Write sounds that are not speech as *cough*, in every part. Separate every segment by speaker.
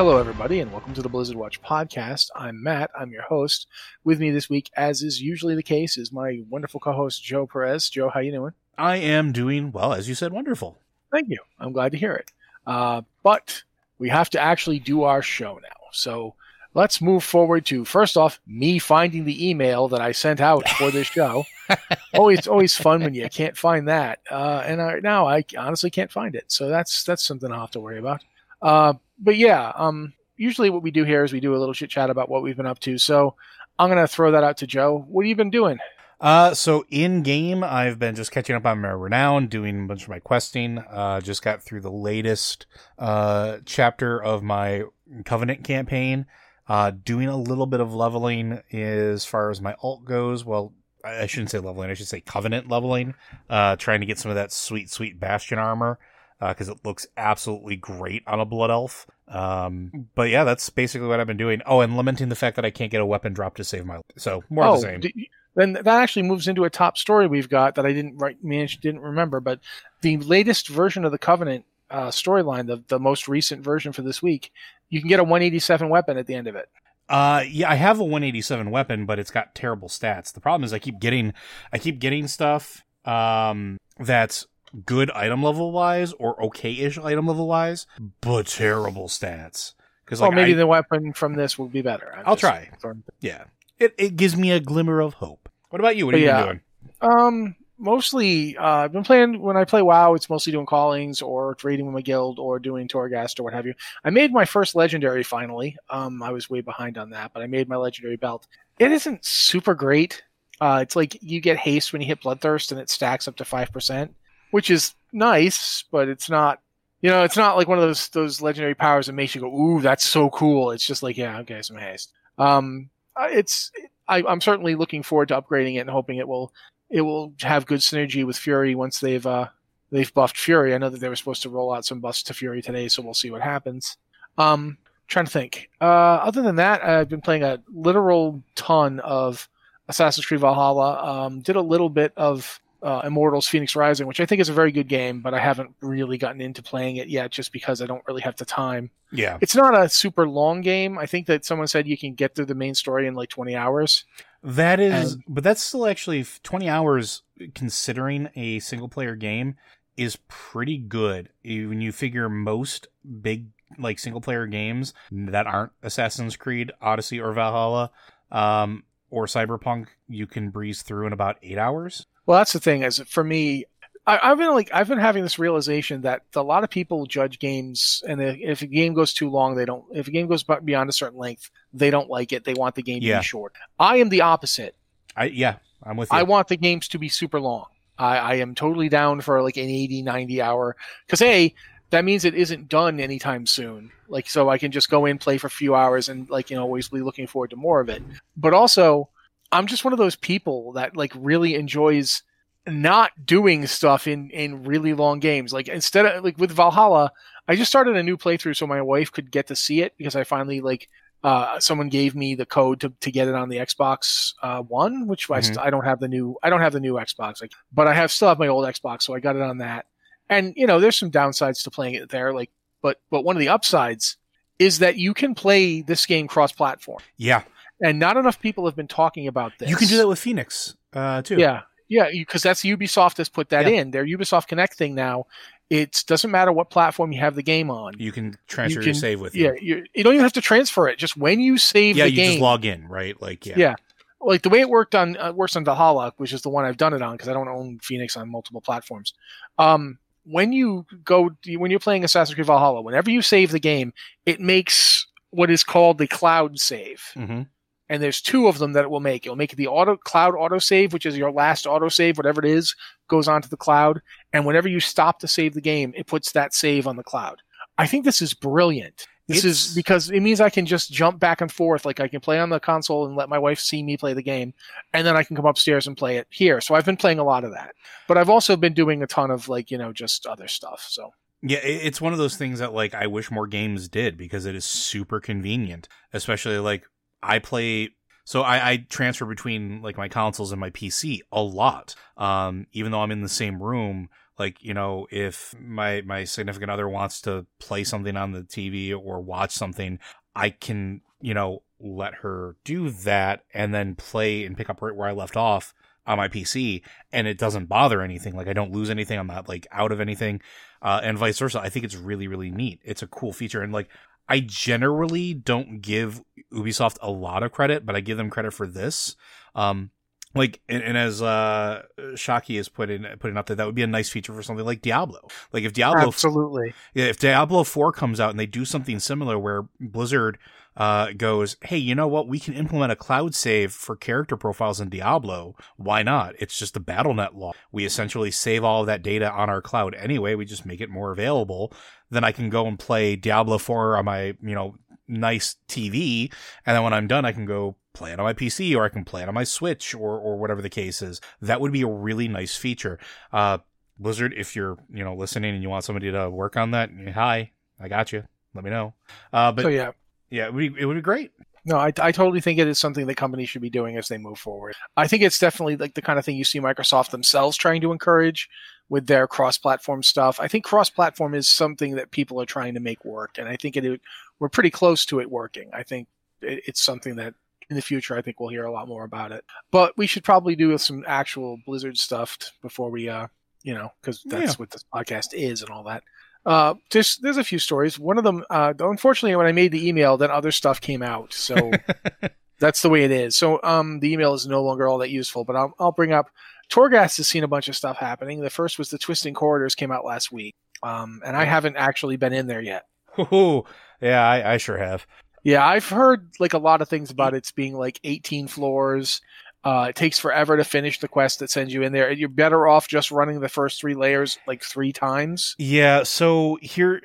Speaker 1: Hello, everybody, and welcome to the Blizzard Watch podcast. I'm Matt. I'm your host. With me this week, as is usually the case, is my wonderful co-host Joe Perez. Joe, how you doing?
Speaker 2: I am doing well, as you said, wonderful.
Speaker 1: Thank you. I'm glad to hear it. Uh, but we have to actually do our show now. So let's move forward to first off me finding the email that I sent out for this show. *laughs* always, always fun when you can't find that. Uh, and I, now I honestly can't find it. So that's that's something I'll have to worry about. Uh, but yeah, um, usually what we do here is we do a little chit chat about what we've been up to. So I'm gonna throw that out to Joe. What have you been doing?
Speaker 2: Uh, so in game, I've been just catching up on my renown, doing a bunch of my questing. Uh, just got through the latest uh chapter of my Covenant campaign. Uh, doing a little bit of leveling as far as my alt goes. Well, I shouldn't say leveling. I should say Covenant leveling. Uh, trying to get some of that sweet, sweet Bastion armor because it looks absolutely great on a Blood Elf. Um, but yeah, that's basically what I've been doing. Oh, and lamenting the fact that I can't get a weapon drop to save my life. So more of the same.
Speaker 1: Oh, d- then that actually moves into a top story we've got that I didn't write, manage, didn't remember. But the latest version of the Covenant uh, storyline, the the most recent version for this week, you can get a 187 weapon at the end of it.
Speaker 2: Uh, yeah, I have a 187 weapon, but it's got terrible stats. The problem is I keep getting, I keep getting stuff, um, that's good item level wise or okay-ish item level wise, but terrible stats. Because
Speaker 1: Well,
Speaker 2: like,
Speaker 1: maybe
Speaker 2: I,
Speaker 1: the weapon from this will be better. I'm
Speaker 2: I'll try.
Speaker 1: throwing-
Speaker 2: yeah, it it gives me a glimmer of hope. What about you? What
Speaker 1: But
Speaker 2: have you
Speaker 1: yeah.
Speaker 2: doing?
Speaker 1: Um, mostly, uh, I've been playing when I play WoW. It's mostly doing callings or trading with my guild or doing Torghast or what have you. I made my first legendary finally. Um, I was way behind on that, but I made my legendary belt. It isn't super great. Uh, it's like you get haste when you hit Bloodthirst, and it stacks up to five percent, which is nice, but it's not. You know, it's not like one of those those legendary powers that makes you go, "Ooh, that's so cool." It's just like, yeah, okay, some haste. Um, uh, it's I, I'm certainly looking forward to upgrading it and hoping it will it will have good synergy with Fury once they've uh, they've buffed Fury. I know that they were supposed to roll out some buffs to Fury today, so we'll see what happens. Um, trying to think. Uh, other than that, I've been playing a literal ton of Assassin's Creed Valhalla. Um, did a little bit of uh, Immortals: Phoenix Rising, which I think is a very good game, but I haven't really gotten into playing it yet, just because I don't really have the time.
Speaker 2: Yeah,
Speaker 1: It's not a super long game. I think that someone said you can get through the main story in like 20 hours.
Speaker 2: that is,
Speaker 1: And-
Speaker 2: but that's still actually twenty hours considering a single player game is pretty good when you figure most big like single player games that aren't Assassin's Creed, Odyssey, or Valhalla, um, or Cyberpunk, you can breeze through in about eight hours.
Speaker 1: Well, that's the thing. Is for me, I, I've been like I've been having this realization that a lot of people judge games, and if a game goes too long, they don't. If a game goes beyond a certain length, they don't like it. They want the game to be short. I am the opposite.
Speaker 2: I yeah, I'm with you.
Speaker 1: I want the games to be super long. I, I am totally down for like an 80, 90 hour. Because, A, that means it isn't done anytime soon. Like, so I can just go in, play for a few hours, and like you know, always be looking forward to more of it. But also, I'm just one of those people that like really enjoys not doing stuff in in really long games. Like instead of like with Valhalla, I just started a new playthrough so my wife could get to see it because I finally like uh, someone gave me the code to, to get it on the Xbox uh, One, which mm-hmm. I, st- I don't have the new I don't have the new Xbox, like, but I have still have my old Xbox, so I got it on that. And you know, there's some downsides to playing it there, like, but but one of the upsides is that you can play this game cross-platform.
Speaker 2: Yeah,
Speaker 1: and not enough people have been talking about this.
Speaker 2: You can do that with Phoenix uh, too.
Speaker 1: Yeah, yeah, because that's Ubisoft has put that yeah. in. Their Ubisoft Connect thing now. It doesn't matter what platform you have the game on.
Speaker 2: You can transfer you can, your save with you.
Speaker 1: Yeah, you, you don't even have to transfer it. Just when you save
Speaker 2: yeah,
Speaker 1: the
Speaker 2: you
Speaker 1: game,
Speaker 2: just log in, right? Like yeah,
Speaker 1: yeah. Like the way it worked on uh, works on Valhalla, which is the one I've done it on because I don't own Phoenix on multiple platforms. Um, when you go when you're playing Assassin's Creed Valhalla, whenever you save the game, it makes what is called the cloud save.
Speaker 2: Mm-hmm
Speaker 1: and there's two of them that it will make. It'll make the auto cloud autosave, which is your last autosave, whatever it is, goes onto the cloud. And whenever you stop to save the game, it puts that save on the cloud. I think this is brilliant. This it's... is because it means I can just jump back and forth. Like I can play on the console and let my wife see me play the game, and then I can come upstairs and play it here. So I've been playing a lot of that. But I've also been doing a ton of like, you know, just other stuff. So
Speaker 2: yeah, it's one of those things that like I wish more games did because it is super convenient, especially like I play so I, I, transfer between like my consoles and my PC a lot. Um, even though I'm in the same room, like you know, if my my significant other wants to play something on the TV or watch something, I can you know let her do that and then play and pick up right where I left off on my PC, and it doesn't bother anything. Like I don't lose anything. I'm not like out of anything, uh, and vice versa. I think it's really really neat. It's a cool feature, and like I generally don't give Ubisoft a lot of credit, but I give them credit for this. Um, like and, and, as uh Shockey has put in putting up there, that would be a nice feature for something like Diablo. Like if Diablo
Speaker 1: absolutely,
Speaker 2: yeah, if Diablo Four comes out and they do something similar where Blizzard uh, goes, hey, you know what? We can implement a cloud save for character profiles in Diablo. Why not? It's just a BattleNet law. We essentially save all of that data on our cloud anyway. We just make it more available. Then I can go and play Diablo 4 on my, you know, nice TV. And then when I'm done, I can go play it on my PC or I can play it on my Switch or, or whatever the case is. That would be a really nice feature. Uh, Blizzard, if you're, you know, listening and you want somebody to work on that, hi, I got you. Let me know. Uh, but
Speaker 1: so, yeah,
Speaker 2: yeah, it would be, it would be great.
Speaker 1: No, I, I totally think it is something that companies should be doing as they move forward. I think it's definitely like the kind of thing you see Microsoft themselves trying to encourage with their cross-platform stuff. I think cross-platform is something that people are trying to make work, and I think it we're pretty close to it working. I think it, it's something that in the future I think we'll hear a lot more about it. But we should probably do some actual Blizzard stuff before we, uh, you know, because that's yeah. what this podcast is and all that. Uh, just there's a few stories. One of them, uh, unfortunately, when I made the email, then other stuff came out. So *laughs* that's the way it is. So um, the email is no longer all that useful. But I'll I'll bring up. Torghast has seen a bunch of stuff happening. The first was the Twisting Corridors came out last week, um, and I haven't actually been in there yet.
Speaker 2: Ooh, yeah, I, I sure have.
Speaker 1: Yeah, I've heard like a lot of things about it being like 18 floors. Uh, it takes forever to finish the quest that sends you in there. You're better off just running the first three layers like three times.
Speaker 2: Yeah. So here,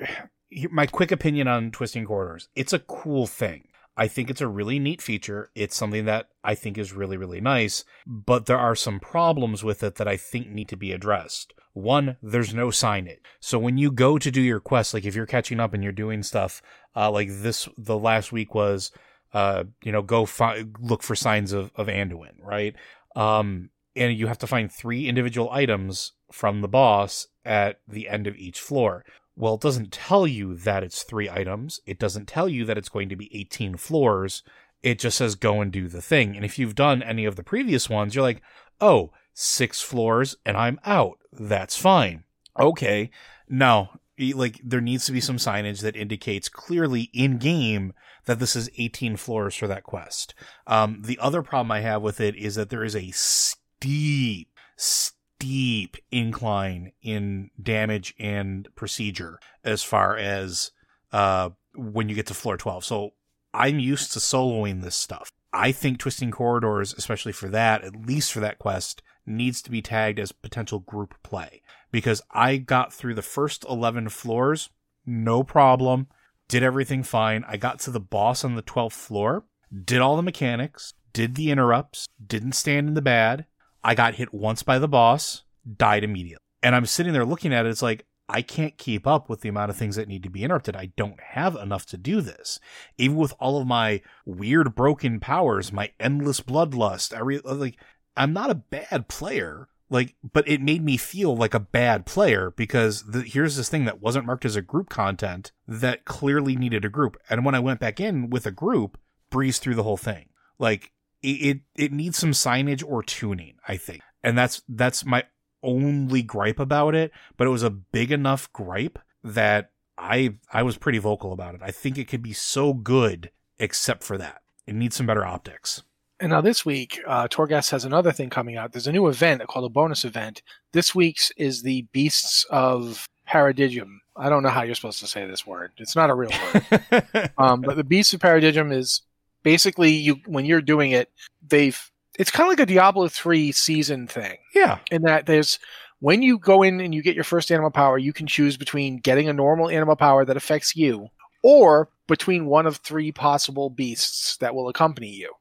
Speaker 2: here, my quick opinion on twisting corners. It's a cool thing. I think it's a really neat feature. It's something that I think is really, really nice, but there are some problems with it that I think need to be addressed. One, there's no signage. So when you go to do your quest, like if you're catching up and you're doing stuff, uh, like this, the last week was uh, you know, go fi- look for signs of, of Anduin, right? Um, and you have to find three individual items from the boss at the end of each floor. Well, it doesn't tell you that it's three items. It doesn't tell you that it's going to be 18 floors. It just says go and do the thing. And if you've done any of the previous ones, you're like, oh, six floors and I'm out. That's fine. Okay. No, like there needs to be some signage that indicates clearly in game that this is 18 floors for that quest. Um, the other problem I have with it is that there is a steep, steep incline in damage and procedure as far as uh, when you get to floor 12. So I'm used to soloing this stuff. I think Twisting Corridors, especially for that, at least for that quest, needs to be tagged as potential group play because I got through the first 11 floors no problem. Did everything fine. I got to the boss on the 12th floor, did all the mechanics, did the interrupts, didn't stand in the bad. I got hit once by the boss, died immediately. And I'm sitting there looking at it. It's like, I can't keep up with the amount of things that need to be interrupted. I don't have enough to do this. Even with all of my weird broken powers, my endless bloodlust, I re- like I'm not a bad player. Like, but it made me feel like a bad player because the, here's this thing that wasn't marked as a group content that clearly needed a group. And when I went back in with a group, breezed through the whole thing. Like it, it, it needs some signage or tuning, I think. And that's, that's my only gripe about it, but it was a big enough gripe that I I was pretty vocal about it. I think it could be so good except for that. It needs some better optics.
Speaker 1: And now this week, uh, Torghast has another thing coming out. There's a new event called a bonus event. This week's is the Beasts of Prodigum. I don't know how you're supposed to say this word. It's not a real word. *laughs* um, but the Beasts of Prodigum is basically you when you're doing it, they've it's kind of like a Diablo 3 season thing.
Speaker 2: Yeah.
Speaker 1: In that there's when you go in and you get your first animal power, you can choose between getting a normal animal power that affects you or between one of three possible beasts that will accompany you.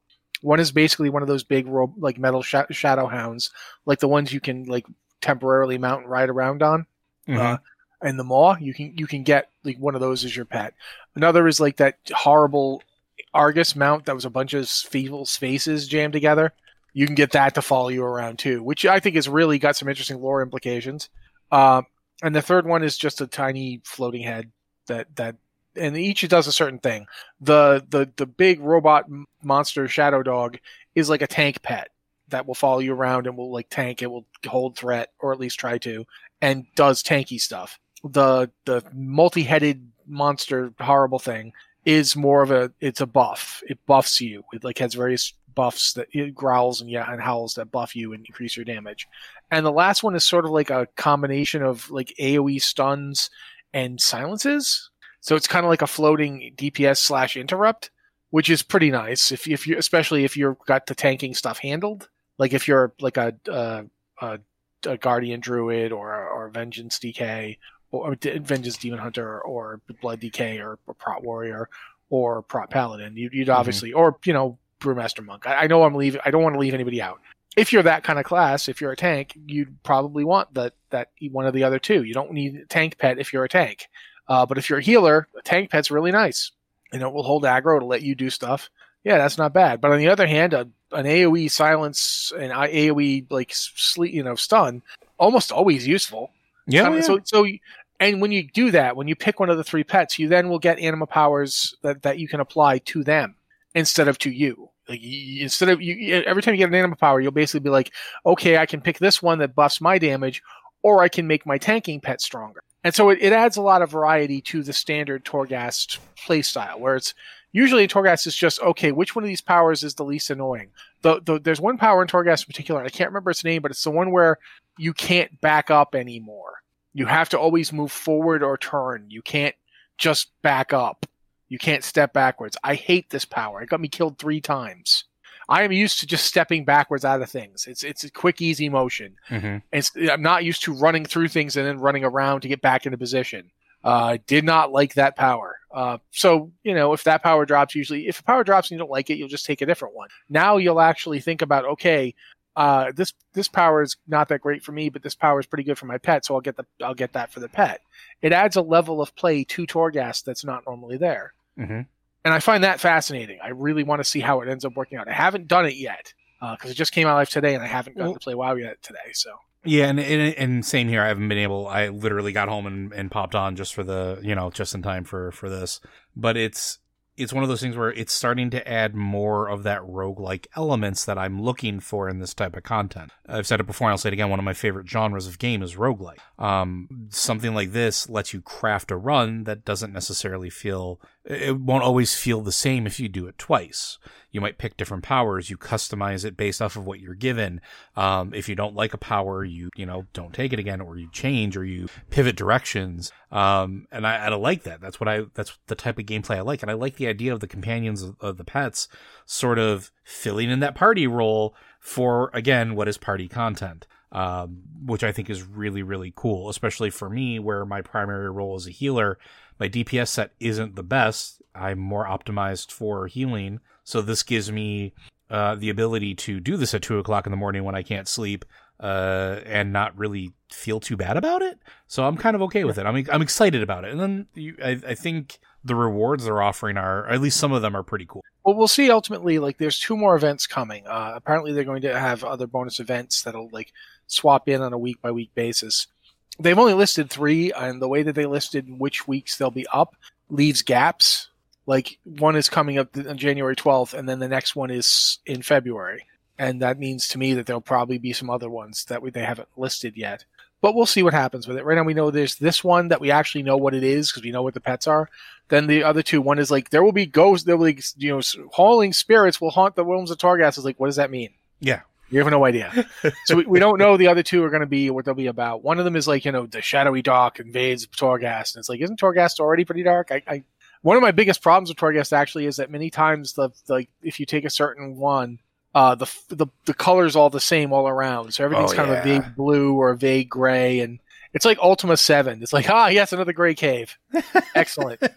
Speaker 1: One is basically one of those big ro- like metal sh- shadow hounds, like the ones you can like temporarily mount and ride around on.
Speaker 2: Mhm.
Speaker 1: Uh, and the maw, you can you can get like one of those as your pet. Another is like that horrible Argus mount that was a bunch of feeble faces jammed together. You can get that to follow you around too, which I think has really got some interesting lore implications. Uh, and the third one is just a tiny floating head that that and each does a certain thing. The the the big robot monster shadow dog is like a tank pet that will follow you around and will like tank. It will hold threat or at least try to, and does tanky stuff. The the multi-headed monster horrible thing is more of a it's a buff. It buffs you. It like has various buffs that it growls and yeah and howls that buff you and increase your damage. And the last one is sort of like a combination of like AoE stuns and silences. So it's kind of like a floating DPS slash interrupt, which is pretty nice if if you especially if you've got the tanking stuff handled. Like if you're like a uh, a, a guardian druid or or vengeance DK or, or vengeance demon hunter or blood DK or, or prot warrior or prot paladin, you'd, you'd obviously or you know brewmaster monk. I, I know I'm leaving. I don't want to leave anybody out. If you're that kind of class, if you're a tank, you'd probably want that that one of the other two. You don't need a tank pet if you're a tank. Uh, but if you're a healer, a tank pet's really nice. You know, it will hold aggro to let you do stuff. Yeah, that's not bad. But on the other hand, a, an AOE silence and AOE like sleep, you know, stun, almost always useful.
Speaker 2: Yeah,
Speaker 1: Um,
Speaker 2: yeah.
Speaker 1: So, so, and when you do that, when you pick one of the three pets, you then will get anima powers that, that you can apply to them instead of to you. Like you, instead of you, every time you get an anima power, you'll basically be like, okay, I can pick this one that buffs my damage, or I can make my tanking pet stronger. And so it, it adds a lot of variety to the standard Torghast playstyle, where it's usually Torghast it's just okay, which one of these powers is the least annoying? The, the, there's one power in Torghast in particular, I can't remember its name, but it's the one where you can't back up anymore. You have to always move forward or turn. You can't just back up. You can't step backwards. I hate this power. It got me killed three times. I am used to just stepping backwards out of things. It's it's a quick, easy motion.
Speaker 2: Mhm.
Speaker 1: It's, I'm not used to running through things and then running around to get back into position. Uh, I did not like that power. Uh, so you know, if that power drops, usually if a power drops and you don't like it, you'll just take a different one. Now you'll actually think about, okay, uh, this this power is not that great for me, but this power is pretty good for my pet, so I'll get the I'll get that for the pet. It adds a level of play to Torghast that's not normally there,
Speaker 2: Mhm.
Speaker 1: And I find that fascinating. I really want to see how it ends up working out. I haven't done it yet uh, because it just came out live today, and I haven't gotten
Speaker 2: Well-
Speaker 1: to play WoW yet today. So
Speaker 2: Yeah, and, and and same here. I haven't been able. I literally got home and, and popped on just for the you know just in time for for this. But it's it's one of those things where it's starting to add more of that roguelike elements that I'm looking for in this type of content. I've said it before, and I'll say it again. One of my favorite genres of game is roguelike. Um, something like this lets you craft a run that doesn't necessarily feel. It won't always feel the same if you do it twice. You might pick different powers. You customize it based off of what you're given. Um, if you don't like a power, you you know don't take it again, or you change, or you pivot directions. Um, and I, I like that. That's what I. That's the type of gameplay I like, and I like the idea of the companions of, of the pets sort of filling in that party role for again what is party content. Um, which I think is really really cool, especially for me, where my primary role as a healer My DPS set isn't the best. I'm more optimized for healing, so this gives me uh, the ability to do this at two o'clock in the morning when I can't sleep, uh, and not really feel too bad about it. So I'm kind of okay with it. I'm I'm excited about it. And then you, I, I think the rewards they're offering are, at least some of them are pretty cool.
Speaker 1: Well, we'll see. Ultimately, like there's two more events coming. Uh, apparently, they're going to have other bonus events that'll like swap in on a week by week basis. They've only listed three, and the way that they listed which weeks they'll be up leaves gaps. Like one is coming up on January 12th, and then the next one is in February and that means to me that there'll probably be some other ones that we, they haven't listed yet. But we'll see what happens with it. Right now, we know there's this one that we actually know what it is because we know what the pets are. Then the other two, one is like there will be ghosts, there will be you know hauling spirits will haunt the realms of Torghast. Is like what does that mean?
Speaker 2: Yeah,
Speaker 1: you have no idea. *laughs* so we, we, don't know the other two are going to be what they'll be about. One of them is like you know the shadowy dark invades Torghast, and it's like isn't Torghast already pretty dark? I, I one of my biggest problems with Torghast actually is that many times the like if you take a certain one uh, the, the the color's all the same all around. So everything's oh, kind yeah. of a vague blue or a vague gray, and it's like Ultima Seven. It's like ah yes, another gray cave. *laughs* Excellent.
Speaker 2: Um,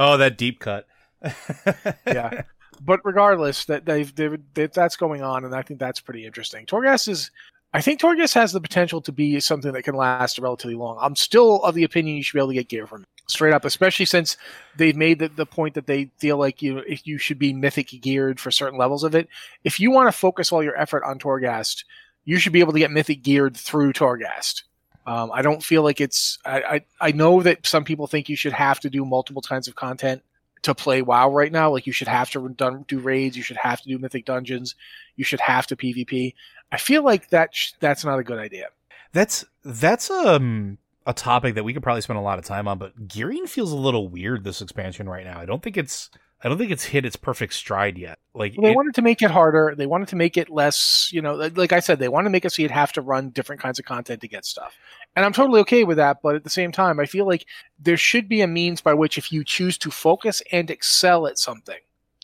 Speaker 2: oh, that deep cut. *laughs*
Speaker 1: yeah, but regardless, that they've, they've, they that's going on, and I think that's pretty interesting. Torghast is. I think Torghast has the potential to be something that can last relatively long. I'm still of the opinion you should be able to get gear from it straight up, especially since they've made the, the point that they feel like you if you should be mythic geared for certain levels of it. If you want to focus all your effort on Torghast, you should be able to get mythic geared through Torghast. Um, I don't feel like it's. I, I I know that some people think you should have to do multiple kinds of content to play WoW right now. Like you should have to do raids, you should have to do mythic dungeons, you should have to PvP. I feel like that sh- that's not a good idea.
Speaker 2: That's that's um a topic that we could probably spend a lot of time on, but gearing feels a little weird this expansion right now. I don't think it's I don't think it's hit its perfect stride yet. Like
Speaker 1: well, they
Speaker 2: it,
Speaker 1: wanted to make it harder. They wanted to make it less, you know, like I said, they want to make it so you'd have to run different kinds of content to get stuff. And I'm totally okay with that, but at the same time, I feel like there should be a means by which if you choose to focus and excel at something,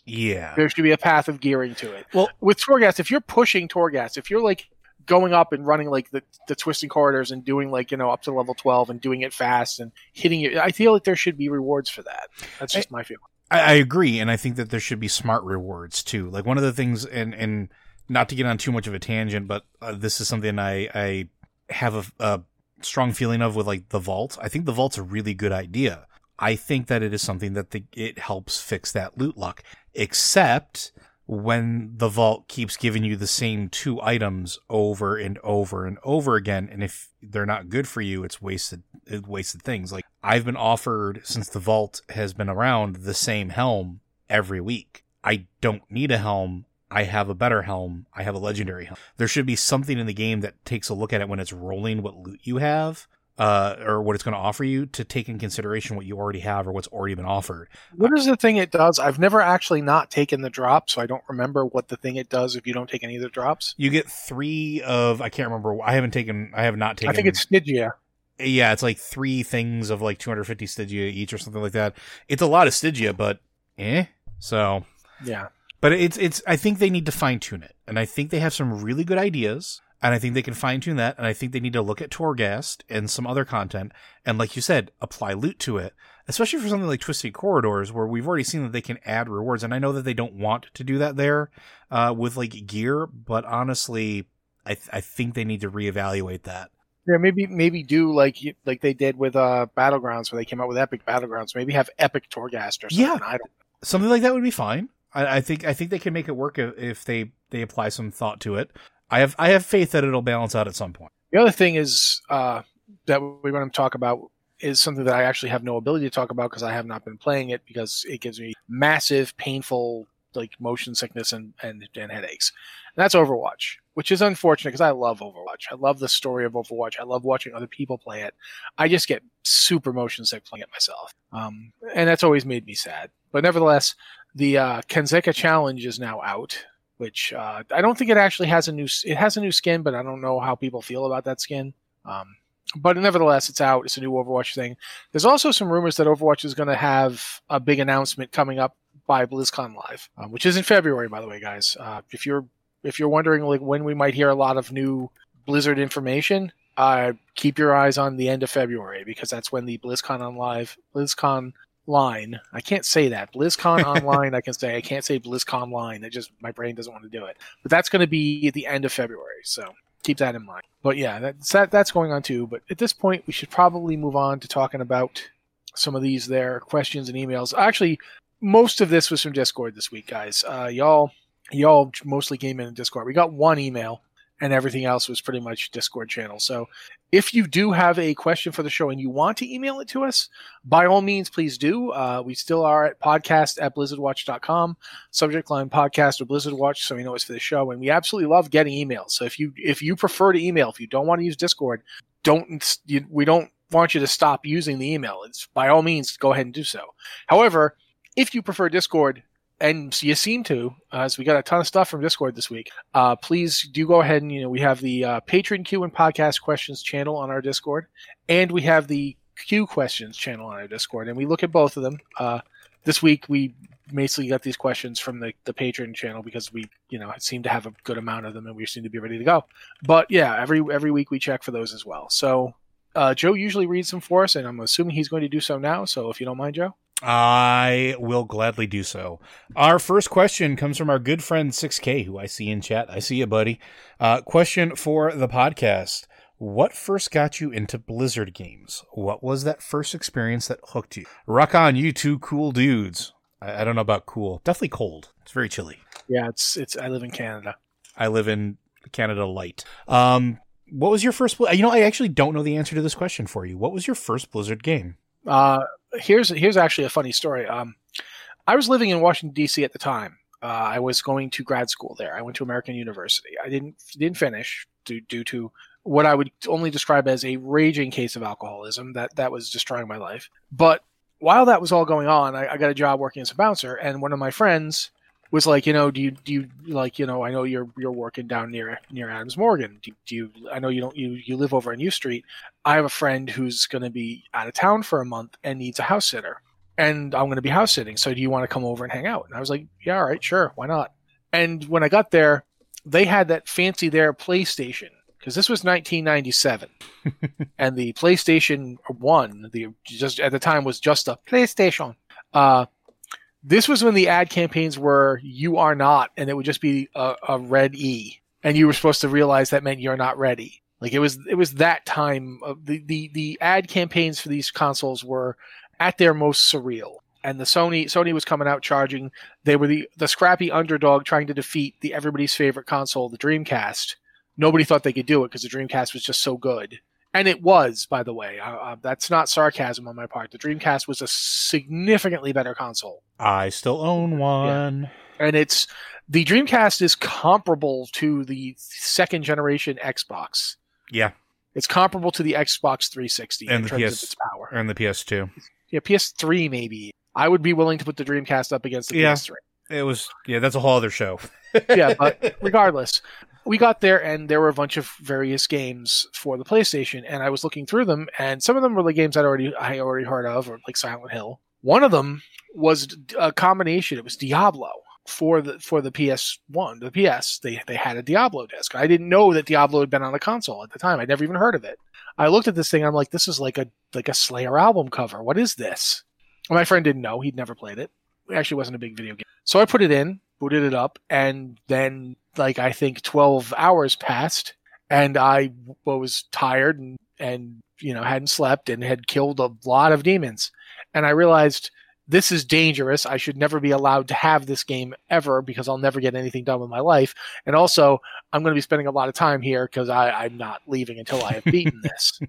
Speaker 2: yeah.
Speaker 1: There should be a path of gearing to it. Well, with Torghast, if you're pushing Torghast, if you're like going up and running like the, the twisting corridors and doing like you know up to level 12 and doing it fast and hitting it. I feel like there should be rewards for that. That's just I, my feeling.
Speaker 2: I, I, agree and i think that there should be smart rewards too. Like one of the things and and not to get on too much of a tangent but uh, this is something i i have a, a strong feeling of with like the vault. I think the vault's a really good idea. I think that it is something that the, it helps fix that loot luck except when the vault keeps giving you the same two items over and over and over again and if they're not good for you it's wasted it wasted things. Like i've been offered since the vault has been around the same helm every week. I don't need a helm. I have a better helm. I have a legendary helm. There should be something in the game that takes a look at it when it's rolling what loot you have uh, or what it's going to offer you to take in consideration what you already have or what's already been offered.
Speaker 1: What is the thing it does? I've never actually not taken the drop, so I don't remember what the thing it does if you don't take any of the drops.
Speaker 2: You get three of I can't remember. I haven't taken. I have not taken.
Speaker 1: I think it's Stygia.
Speaker 2: Yeah, it's like three things of like 250 Stygia each or something like that. It's a lot of Stygia, but eh. So
Speaker 1: yeah.
Speaker 2: But it's it's. I think they need to fine tune it, and I think they have some really good ideas. And I think they can fine tune that. And I think they need to look at Torghast and some other content. And like you said, apply loot to it, especially for something like Twisted Corridors, where we've already seen that they can add rewards. And I know that they don't want to do that there, uh, with like gear, but honestly, I, th- I think they need to reevaluate that.
Speaker 1: Yeah, maybe maybe do like like they did with uh Battlegrounds, where they came out with Epic Battlegrounds. Maybe have Epic Torghast or something. Yeah, I don't.
Speaker 2: Something like that would be fine. I, I think I think they can make it work if, if they they apply some thought to it. I have I have faith that it'll balance out at some point.
Speaker 1: The other thing is uh, that we want to talk about is something that I actually have no ability to talk about because I have not been playing it because it gives me massive, painful like motion sickness and, and, and headaches. And that's Overwatch, which is unfortunate because I love Overwatch. I love the story of Overwatch. I love watching other people play it. I just get super motion sick playing it myself. Um, and that's always made me sad. But nevertheless, the uh, Kanezaka Challenge is now out which uh, I don't think it actually has a new. It has a new skin, but I don't know how people feel about that skin. Um, but nevertheless, it's out. It's a new Overwatch thing. There's also some rumors that Overwatch is going to have a big announcement coming up by BlizzConline, um, which is in February, by the way, guys. Uh, if you're if you're wondering like when we might hear a lot of new Blizzard information, uh, keep your eyes on the end of February because that's when the BlizzCon on live BlizzCon line. I can't say that BlizzCon *laughs* online. I can say I can't say BlizzCon line. It just my brain doesn't want to do it. But that's going to be at the end of February, so keep that in mind. But yeah, that's that, that's going on too. But at this point, we should probably move on to talking about some of these there questions and emails. Actually, most of this was from Discord this week, guys. Uh, y'all, y'all mostly came in Discord. We got one email, and everything else was pretty much Discord channel. So, if you do have a question for the show and you want to email it to us, by all means, please do. Uh, we still are at podcast at blizzardwatch.com, subject line podcast or Blizzard Watch, so we know it's for the show. And we absolutely love getting emails. So if you if you prefer to email, if you don't want to use Discord, don't you, we don't want you to stop using the email. It's by all means go ahead and do so. However, if you prefer Discord, and you seem to, as we got a ton of stuff from Discord this week. Uh, please do go ahead and you know we have the uh, Patreon Q and Podcast Questions channel on our Discord, and we have the Q Questions channel on our Discord, and we look at both of them. Uh, this week we basically got these questions from the the Patreon channel because we you know seem to have a good amount of them, and we seem to be ready to go. But yeah, every every week we check for those as well. So. Uh, Joe usually reads them for us, and I'm assuming he's going to do so now. So, if you don't mind, Joe.
Speaker 2: I will gladly do so. Our first question comes from our good friend 6K, who I see in chat. I see you, buddy. Uh, question for the podcast What first got you into Blizzard games? What was that first experience that hooked you? Rock on, you two cool dudes. I, I don't know about cool. Definitely cold. It's very chilly.
Speaker 1: Yeah, it's it's. I live in Canada.
Speaker 2: I live in Canada light. Um, what was your first? You know, I actually don't know the answer to this question for you. What was your first Blizzard game?
Speaker 1: Uh, here's here's actually a funny story. Um, I was living in Washington D.C. at the time. Uh, I was going to grad school there. I went to American University. I didn't didn't finish due, due to what I would only describe as a raging case of alcoholism that that was destroying my life. But while that was all going on, I, I got a job working as a bouncer, and one of my friends was like, you know, do you do you like, you know, I know you're you're working down near near Adams Morgan. Do, do you? I know you don't you you live over on U Street. I have a friend who's going to be out of town for a month and needs a house sitter, and I'm going to be house sitting. So do you want to come over and hang out? And I was like, yeah, all right, sure, why not? And when I got there, they had that fancy there PlayStation because this was 1997, *laughs* and the PlayStation One, the just at the time was just a PlayStation. Uh, this was when the ad campaigns were "You are not," and it would just be a, a red E, and you were supposed to realize that meant you're not ready. Like it was, it was that time. Of the the the ad campaigns for these consoles were at their most surreal, and the Sony Sony was coming out charging. They were the the scrappy underdog trying to defeat the everybody's favorite console, the Dreamcast. Nobody thought they could do it because the Dreamcast was just so good and it was, by the way. Uh, uh, that's not sarcasm on my part. The Dreamcast was a significantly better console.
Speaker 2: I still own one,
Speaker 1: yeah. and it's the Dreamcast is comparable to the second generation Xbox.
Speaker 2: Yeah,
Speaker 1: it's comparable to the Xbox 360
Speaker 2: and the PS power and the PS2.
Speaker 1: Yeah, PS3 maybe. I would be willing to put the Dreamcast up against the
Speaker 2: yeah.
Speaker 1: PS3.
Speaker 2: It was yeah, that's a whole other show.
Speaker 1: yeah, but *laughs* regardless, we got there and there were a bunch of various games for the PlayStation, and I was looking through them, and some of them were the games I'd already I already heard of, or like Silent Hill. One of them was a combination. It was Diablo for the for the PS One, the PS. They they had a Diablo disc. I didn't know that Diablo had been on the console at the time. I'd never even heard of it. I looked at this thing. I'm like, this is like a like a Slayer album cover. What is this? my friend didn't know. He'd never played it. It actually wasn't a big video game. So I put it in, booted it up, and then like I think 12 hours passed and I was tired and, and, you know, hadn't slept and had killed a lot of demons. And I realized this is dangerous. I should never be allowed to have this game ever because I'll never get anything done with my life. And also, I'm going to be spending a lot of time here because I'm not leaving until I have beaten *laughs* this.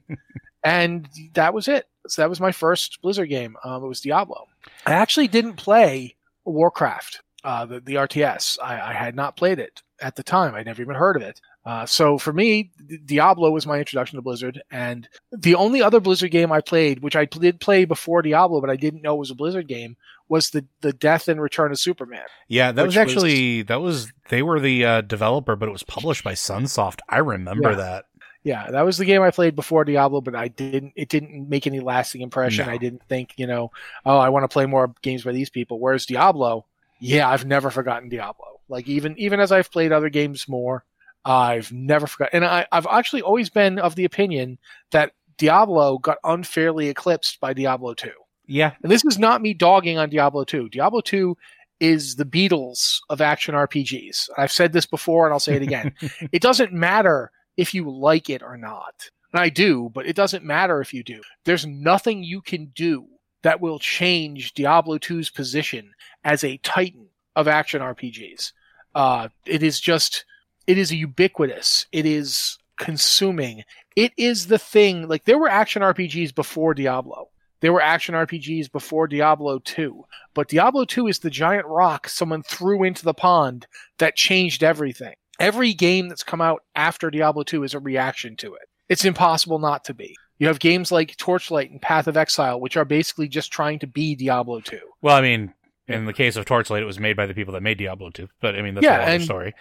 Speaker 1: and that was it. So that was my first Blizzard game. Um, it was Diablo. I actually didn't play Warcraft, uh, the, the RTS. I, I had not played it at the time. I'd never even heard of it. Uh, so for me, Diablo was my introduction to Blizzard, and the only other Blizzard game I played, which I did play before Diablo, but I didn't know it was a Blizzard game, was the the Death and Return of Superman.
Speaker 2: Yeah, that was actually was, that was they were the uh, developer, but it was published by Sunsoft. I remember
Speaker 1: yeah.
Speaker 2: that.
Speaker 1: Yeah, that was the game I played before Diablo, but I didn't. It didn't make any lasting impression. No. I didn't think, you know, oh, I want to play more games by these people. Whereas Diablo, yeah, I've never forgotten Diablo. Like even even as I've played other games more, I've never forgotten. And I, I've actually always been of the opinion that Diablo got unfairly eclipsed by Diablo 2.
Speaker 2: Yeah.
Speaker 1: And this is not me dogging on Diablo 2. Diablo 2 is the Beatles of action RPGs. I've said this before and I'll say it again. *laughs* it doesn't matter if you like it or not. And I do, but it doesn't matter if you do. There's nothing you can do that will change Diablo 2's position as a titan of action RPGs. Uh, it is just, it is ubiquitous. It is consuming. It is the thing. Like there were action RPGs before Diablo. There were action RPGs before Diablo 2, but Diablo 2 is the giant rock someone threw into the pond that changed everything. Every game that's come out after Diablo 2 is a reaction to it. It's impossible not to be. You have games like Torchlight and Path of Exile, which are basically just trying to be Diablo 2.
Speaker 2: Well, I mean, in the case of Torchlight, it was made by the people that made Diablo 2. But I mean, that's
Speaker 1: Yeah,
Speaker 2: a whole other
Speaker 1: and-
Speaker 2: story.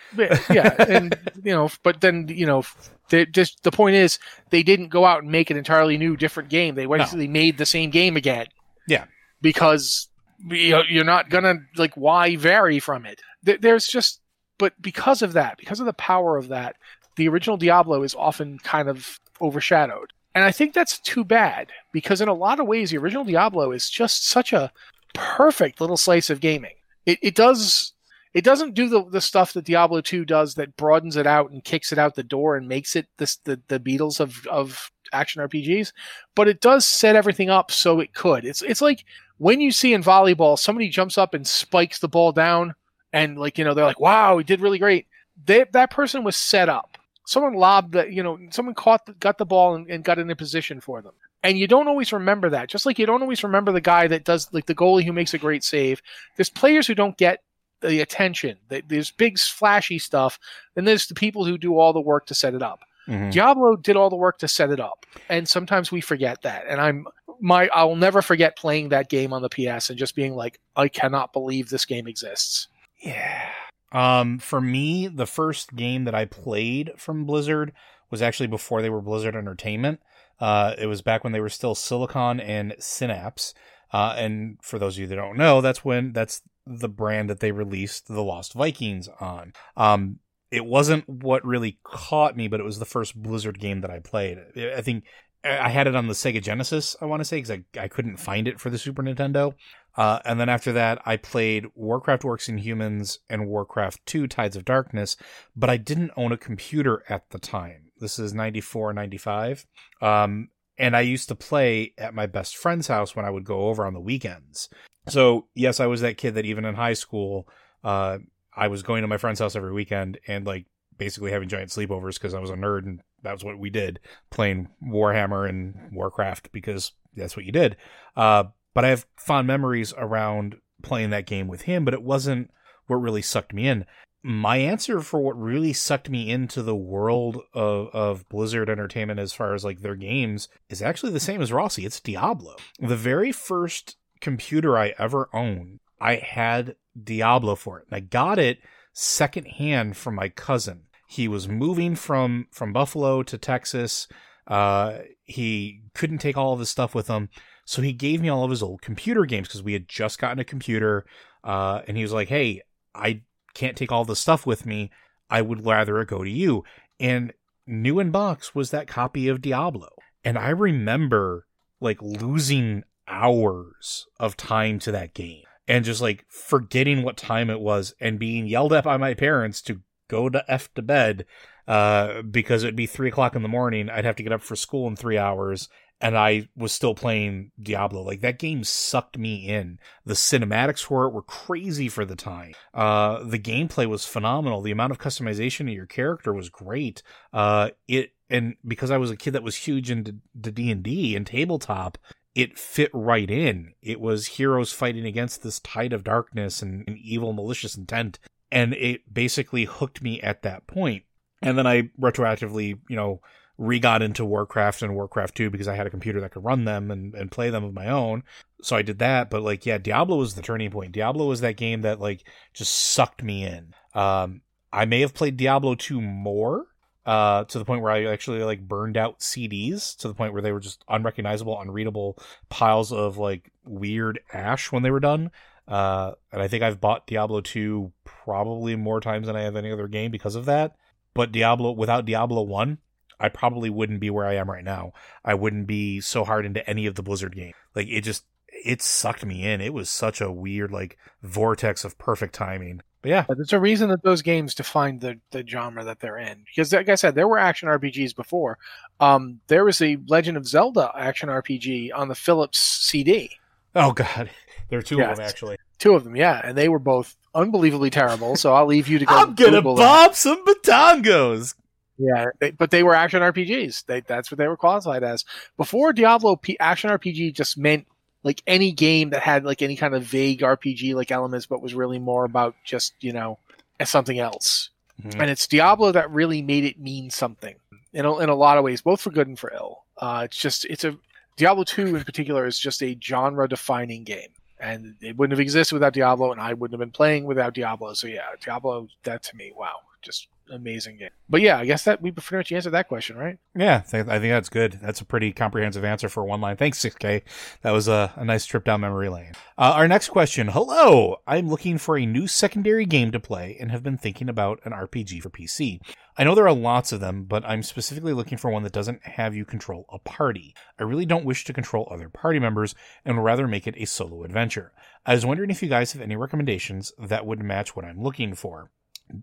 Speaker 1: yeah, and *laughs* you know, but then you know, they just the point is they didn't go out and make an entirely new, different game. They basically made the same game again.
Speaker 2: Yeah.
Speaker 1: because you know, you're not gonna like why vary from it. There's just, but because of that, because of the power of that, the original Diablo is often kind of overshadowed, and I think that's too bad because in a lot of ways, the original Diablo is just such a perfect little slice of gaming. It, it does it doesn't do the, the stuff that Diablo 2 does that broadens it out and kicks it out the door and makes it this, the, the Beatles of, of action RPGs, but it does set everything up so it could. It's it's like when you see in volleyball somebody jumps up and spikes the ball down and like you know they're like wow he did really great. They, that person was set up. Someone lobbed that you know someone caught the, got the ball and, and got in a position for them. And you don't always remember that. Just like you don't always remember the guy that does like the goalie who makes a great save. There's players who don't get the attention. There's big flashy stuff, and there's the people who do all the work to set it up.
Speaker 2: Mhm.
Speaker 1: Diablo did all the work to set it up, and sometimes we forget that. And I'm my I'll never forget playing that game on the PS and just being like, I cannot believe this game exists.
Speaker 2: Yeah. Um, for me, the first game that I played from Blizzard was actually before they were Blizzard Entertainment. Uh, it was back when they were still Silicon and Synapse. Uh, and for those of you that don't know, that's when that's the brand that they released the Lost Vikings on. Um, it wasn't what really caught me, but it was the first Blizzard game that I played. I think I had it on the Sega Genesis, I want to say, because I, I couldn't find it for the Super Nintendo. Uh, and then after that, I played Warcraft Orcs and Humans and Warcraft 2 Tides of Darkness, but I didn't own a computer at the time. This is 94, 95. Um, and I used to play at my best friend's house when I would go over on the weekends. So, yes, I was that kid that even in high school, uh, I was going to my friend's house every weekend and like basically having giant sleepovers because I was a nerd and that was what we did playing Warhammer and Warcraft because that's what you did. Uh, but I have fond memories around playing that game with him, but it wasn't what really sucked me in. My answer for what really sucked me into the world of, of Blizzard Entertainment as far as like their games is actually the same as Rossi. It's Diablo. The very first computer I ever owned, I had Diablo for it. And I got it secondhand from my cousin. He was moving from from Buffalo to Texas. Uh, he couldn't take all of his stuff with him, so he gave me all of his old computer games because we had just gotten a computer. Uh, and he was like, "Hey, I can't take all the stuff with me. I would rather it go to you." And new in box was that copy of Diablo, and I remember like losing hours of time to that game and just like forgetting what time it was and being yelled at by my parents to go to f to bed uh, because it'd be three o'clock in the morning. I'd have to get up for school in three hours, and I was still playing Diablo. Like that game sucked me in. The cinematics for it were crazy for the time. Uh, the gameplay was phenomenal. The amount of customization of your character was great. Uh, it and because I was a kid that was huge into D and D and tabletop, it fit right in. It was heroes fighting against this tide of darkness and, and evil, malicious intent. And it basically hooked me at that point. And then I retroactively, you know, re got into Warcraft and Warcraft 2 because I had a computer that could run them and, and play them of my own. So I did that. But like, yeah, Diablo was the turning point. Diablo was that game that like just sucked me in. Um, I may have played Diablo 2 more uh, to the point where I actually like burned out CDs to the point where they were just unrecognizable, unreadable piles of like weird ash when they were done. Uh, and I think I've bought Diablo 2 probably more times than I have any other game because of that. but Diablo without Diablo 1, I probably wouldn't be where I am right now. I wouldn't be so hard into any of the Blizzard games. Like it just it sucked me in. It was such a weird like vortex of perfect timing. But yeah,
Speaker 1: but there's a reason that those games define the the genre that they're in. Because like I said, there were action RPGs before. Um, there was a Legend of Zelda action RPG on the Philips CD.
Speaker 2: Oh god, *laughs* there are two
Speaker 1: Yeah,
Speaker 2: of them actually.
Speaker 1: Two of them, yeah, and they were both unbelievably terrible. So I'll leave you to go.
Speaker 2: I'm gonna
Speaker 1: Google them.
Speaker 2: bob some batongos.
Speaker 1: Yeah, they, but they were action RPGs. They, that's what they were qualified as. Before Diablo, P- action RPG just meant like any game that had like any kind of vague RPG like elements, but was really more about just you know something else.
Speaker 2: Mhm.
Speaker 1: And it's Diablo that really made it mean something in a, in a lot of ways, both for good and for ill. Uh, it's just it's a Diablo two in particular is just a genre defining game. And it wouldn't have existed without Diablo, and I wouldn't have been playing without Diablo. So yeah, Diablo, that to me, wow, just amazing game. But yeah, I guess that we pretty much answered that question, right?
Speaker 2: Yeah, I think that's good. That's a pretty comprehensive answer for one line. Thanks, 6K. That was a, a nice trip down memory lane. Uh, our next question. Hello. I'm looking for a new secondary game to play and have been thinking about an RPG for PC. I know there are lots of them, but I'm specifically looking for one that doesn't have you control a party. I really don't wish to control other party members and would rather make it a solo adventure. I was wondering if you guys have any recommendations that would match what I'm looking for.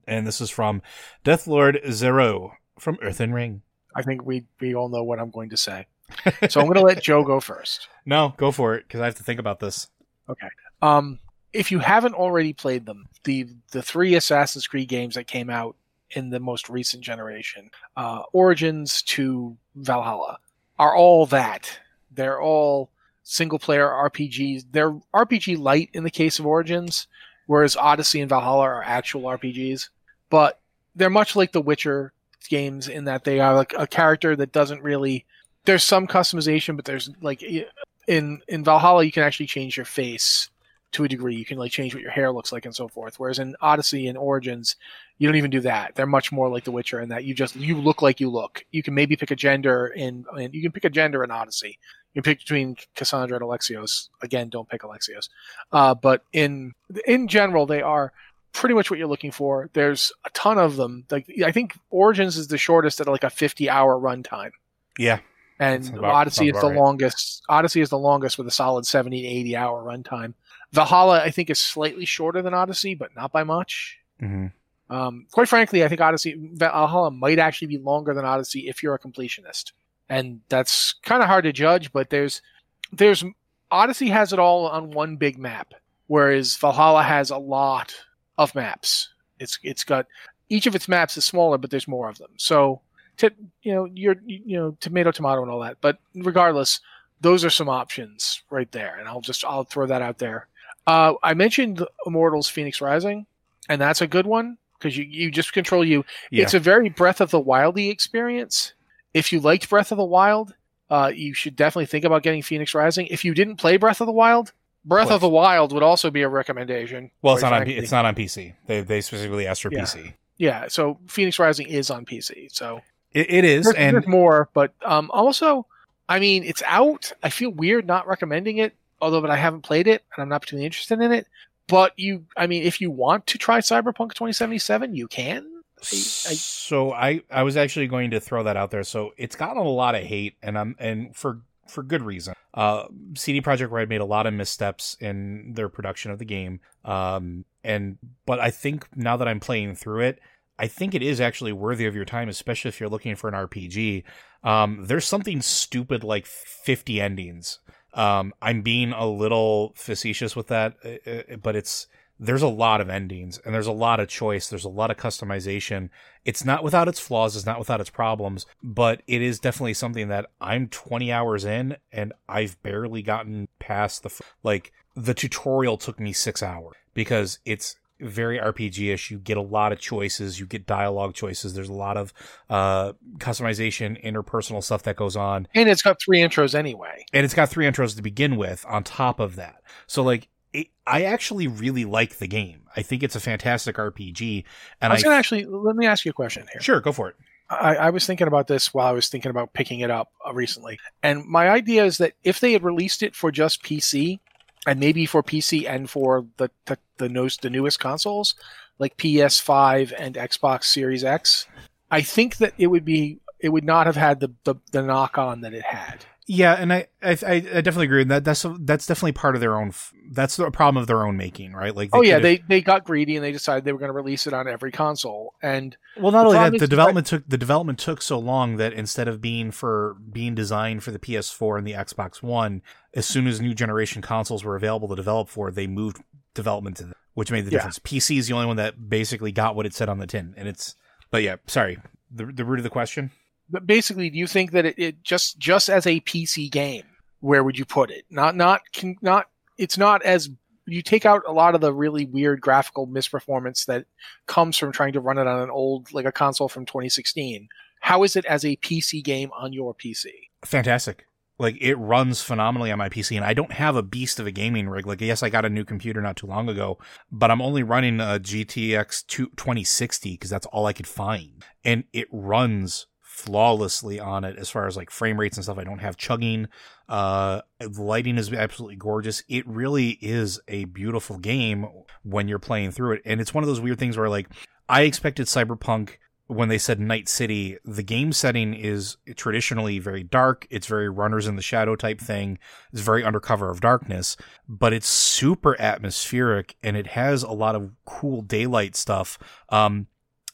Speaker 2: And this is from Deathlord Zero from Earthen Ring.
Speaker 1: I think we we all know what I'm going to say. *laughs* So I'm going to let Joe go first.
Speaker 2: No, go for it because I have to think about this. Okay.
Speaker 1: Um, if you haven't already played them, the the three Assassin's Creed games that came out in the most recent generation, uh, Origins to Valhalla, are all that. They're all single player RPGs. They're RPG light in the case of Origins, whereas Odyssey and Valhalla are actual RPGs. But they're much like the Witcher games in that they are like a character that doesn't really. There's some customization, but there's like in in Valhalla you can actually change your face to a degree. You can like change what your hair looks like and so forth. Whereas in Odyssey and Origins, you don't even do that. They're much more like The Witcher in that you just you look like you look. You can maybe pick a gender in, in you can pick a gender in Odyssey. You pick between Cassandra and Alexios. Again, don't pick Alexios. Uh, but in in general, they are pretty much what you're looking for. There's a ton of them. Like I think Origins is the shortest at like a 50 hour runtime
Speaker 2: Yeah,
Speaker 1: and
Speaker 2: about-
Speaker 1: Odyssey is the
Speaker 2: right.
Speaker 1: longest. Odyssey is the longest with a solid 70 to 80 hour runtime. Valhalla, I think, is slightly shorter than Odyssey, but not by much.
Speaker 2: hmm
Speaker 1: Um, quite frankly, I think Odyssey Valhalla might actually be longer than Odyssey if you're a completionist, and that's kind of hard to judge. But there's there's Odyssey has it all on one big map, whereas Valhalla has a lot of maps. It's it's got each of its maps is smaller, but there's more of them. So, to, you know, you're you know tomato tomato and all that. But regardless, those are some options right there, and I'll just I'll throw that out there. Uh, I mentioned Immortals: Phoenix Rising, and that's a good one because you you just control you.
Speaker 2: Yeah.
Speaker 1: It's a very Breath of the Wildy experience. If you liked Breath of the Wild, uh, you should definitely think about getting Phoenix Rising. If you didn't play Breath of the Wild, Breath of the Wild would also be a recommendation.
Speaker 2: well, it's not on. P- it's not on PC. They they specifically asked for
Speaker 1: Yeah.
Speaker 2: PC.
Speaker 1: Yeah, so Phoenix Rising is on PC. So
Speaker 2: It, it is,
Speaker 1: there's,
Speaker 2: and
Speaker 1: there's more, but um, also, I mean, it's out. I feel weird not recommending it, although, but I haven't played it and I'm not particularly interested in it. But you, I mean, if you want to try Cyberpunk 2077, you can. I, I,
Speaker 2: so I I was actually going to throw that out there. So it's gotten a lot of hate, and I'm and for for good reason. Uh, CD Projekt Red made a lot of missteps in their production of the game. Um, and but I think now that I'm playing through it, I think it is actually worthy of your time, especially if you're looking for an RPG. Um, there's something stupid like 50 endings. Um, I'm being a little facetious with that, uh, uh, but it's there's a lot of endings and there's a lot of choice. There's a lot of customization. It's not without its flaws. It's not without its problems, but it is definitely something that I'm 20 hours in and I've barely gotten past the, like the tutorial took me six hours because it's very RPG-ish. You get a lot of choices. You get dialogue choices. There's a lot of, uh, customization, interpersonal stuff that goes on
Speaker 1: and it's got three intros anyway.
Speaker 2: and it's got three intros to begin with on top of that. So like it, I actually really like the game. I think it's a fantastic RPG and
Speaker 1: I was going to actually let me ask you a question here.
Speaker 2: sure go for it.
Speaker 1: I, I was thinking about this while I was thinking about picking it up uh, recently, and my idea is that if they had released it for just PC, and maybe for PC and for the the the, newest, the newest consoles, like PS5 and Xbox Series X, I think that it would be it would not have had the the, the knock on that it had.
Speaker 2: Yeah, and I, I, I definitely agree. That that's that's definitely part of their own. That's the problem of their own making, right? Like,
Speaker 1: oh yeah, they they got greedy and they decided they were going to release it on every console. And
Speaker 2: well, not only that, the development took the development took so long that instead of being for being designed for the PS4 and the Xbox One, as soon as new generation consoles were available to develop for, they moved development to them, which made the yeah. difference. PC is the only one that basically got what it said on the tin, and it's. But yeah, sorry. The the root of the question
Speaker 1: but basically, do you think that it, it just just as a PC game, where would you put it? Not not not. It's not as you take out a lot of the really weird graphical misperformance that comes from trying to run it on an old like a console from 2016. How is it as a PC game on your PC?
Speaker 2: Fantastic. Like it runs phenomenally on my PC, and I don't have a beast of a gaming rig. Like, yes, I got a new computer not too long ago, but I'm only running a GTX 2060 because that's all I could find, and it runs flawlessly on it as far as like frame rates and stuff. I don't have chugging. Uh, the lighting is absolutely gorgeous. It really is a beautiful game when you're playing through it. And it's one of those weird things where like I expected Cyberpunk when they said Night City, the game setting is traditionally very dark. It's very runners in the shadow type thing. It's very undercover of darkness, but it's super atmospheric and it has a lot of cool daylight stuff. Um,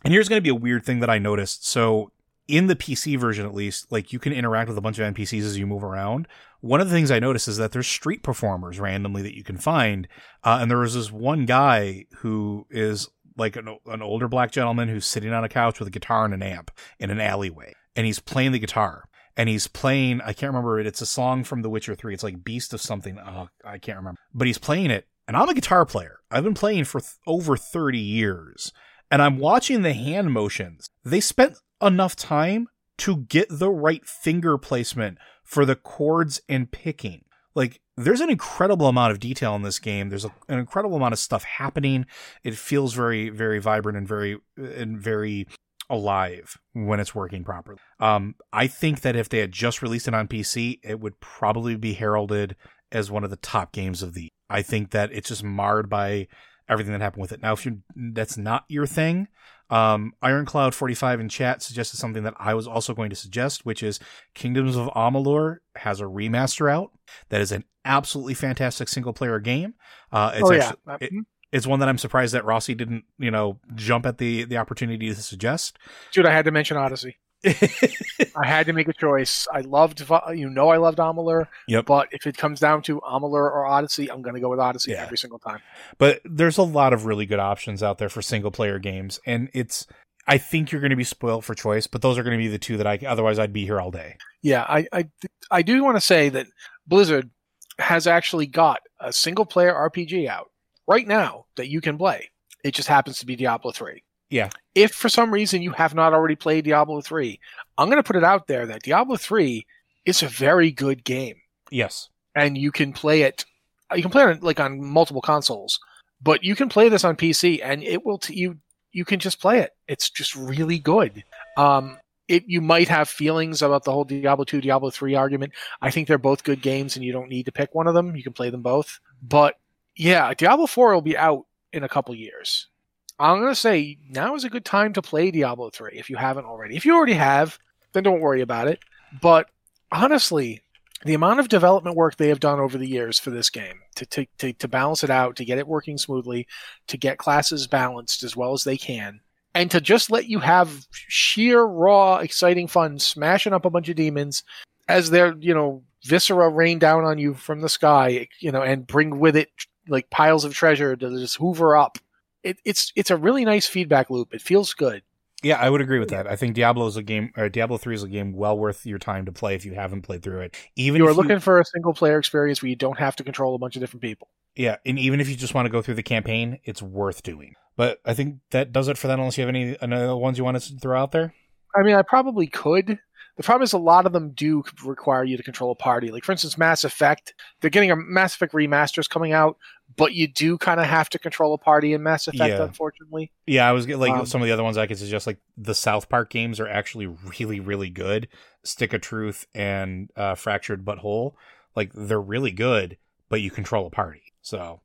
Speaker 2: and here's going to be a weird thing that I noticed. So in the PC version at least, like you can interact with a bunch of NPCs as you move around. One of the things I noticed is that there's street performers randomly that you can find, uh, and there was this one guy who is like an, an older black gentleman who's sitting on a couch with a guitar and an amp in an alleyway, and he's playing the guitar. And he's playing, I can't remember it. It's a song from The Witcher 3. It's like Beast of something. Oh, I can't remember. But he's playing it. And I'm a guitar player. I've been playing for th- over 30 years and I'm watching the hand motions. They spent enough time to get the right finger placement for the chords and picking. Like, there's an incredible amount of detail in this game. There's a, an incredible amount of stuff happening. It feels very, very vibrant and very, and very alive when it's working properly. Um, I think that if they had just released it on PC, it would probably be heralded as one of the top games of the. I think that it's just marred by everything that happened with it. Now, if you that's not your thing, um, Ironcloud45 in chat suggested something that I was also going to suggest, which is Kingdoms of Amalur has a remaster out that is an absolutely fantastic single player game. Uh, it's
Speaker 1: oh,
Speaker 2: actually,
Speaker 1: yeah.
Speaker 2: It, it's one that I'm surprised that Rossi didn't, you know, jump at the the opportunity to suggest.
Speaker 1: Dude, I had to mention Odyssey. I had to make a choice. I loved, you know, I loved Amalur.
Speaker 2: Yep.
Speaker 1: But if it comes down to Amalur or Odyssey, I'm going to go with Odyssey yeah. every single time.
Speaker 2: But there's a lot of really good options out there for single player games, and it's. I think you're going to be spoiled for choice, but those are going to be the two that I otherwise I'd be here all day.
Speaker 1: Yeah, I I, I do want to say that Blizzard has actually got a single player RPG out right now that you can play. It just happens to be Diablo 3.
Speaker 2: Yeah.
Speaker 1: If for some reason you have not already played Diablo 3, I'm going to put it out there that Diablo 3 is a very good game.
Speaker 2: Yes.
Speaker 1: And you can play it you can play it like on multiple consoles, but you can play this on PC and it will t- you you can just play it. It's just really good. Um it you might have feelings about the whole Diablo 2 Diablo 3 argument. I think they're both good games and you don't need to pick one of them. You can play them both. But yeah, Diablo 4 will be out in a couple years. I'm going to say now is a good time to play Diablo 3 if you haven't already. If you already have, then don't worry about it. But honestly, the amount of development work they have done over the years for this game to, to, to, to, balance it out, to get it working smoothly, to get classes balanced as well as they can, and to just let you have sheer, raw, exciting fun smashing up a bunch of demons as their, you know, viscera rain down on you from the sky, you know, and bring with it like piles of treasure to just hoover up it, it's it's a really nice feedback loop. It feels good.
Speaker 2: Yeah, I would agree with that. I think Diablo is a game, or Diablo Three is a game well worth your time to play if you haven't played through it. Even
Speaker 1: you are
Speaker 2: if
Speaker 1: looking for a single player experience where you don't have to control a bunch of different people.
Speaker 2: Yeah, and even if you just want to go through the campaign, it's worth doing. But I think that does it for that. Unless you have any, any ones you want to throw out there.
Speaker 1: I mean, I probably could. The problem is a lot of them do require you to control a party. Like for instance, Mass Effect, they're getting a Mass Effect remasters coming out, but you do kind of have to control a party in Mass Effect, yeah. unfortunately.
Speaker 2: Yeah, I was like um, some of the other ones I could suggest, like the South Park games are actually really, really good. Stick of Truth and uh, Fractured But Whole, like they're really good, but you control a party. So,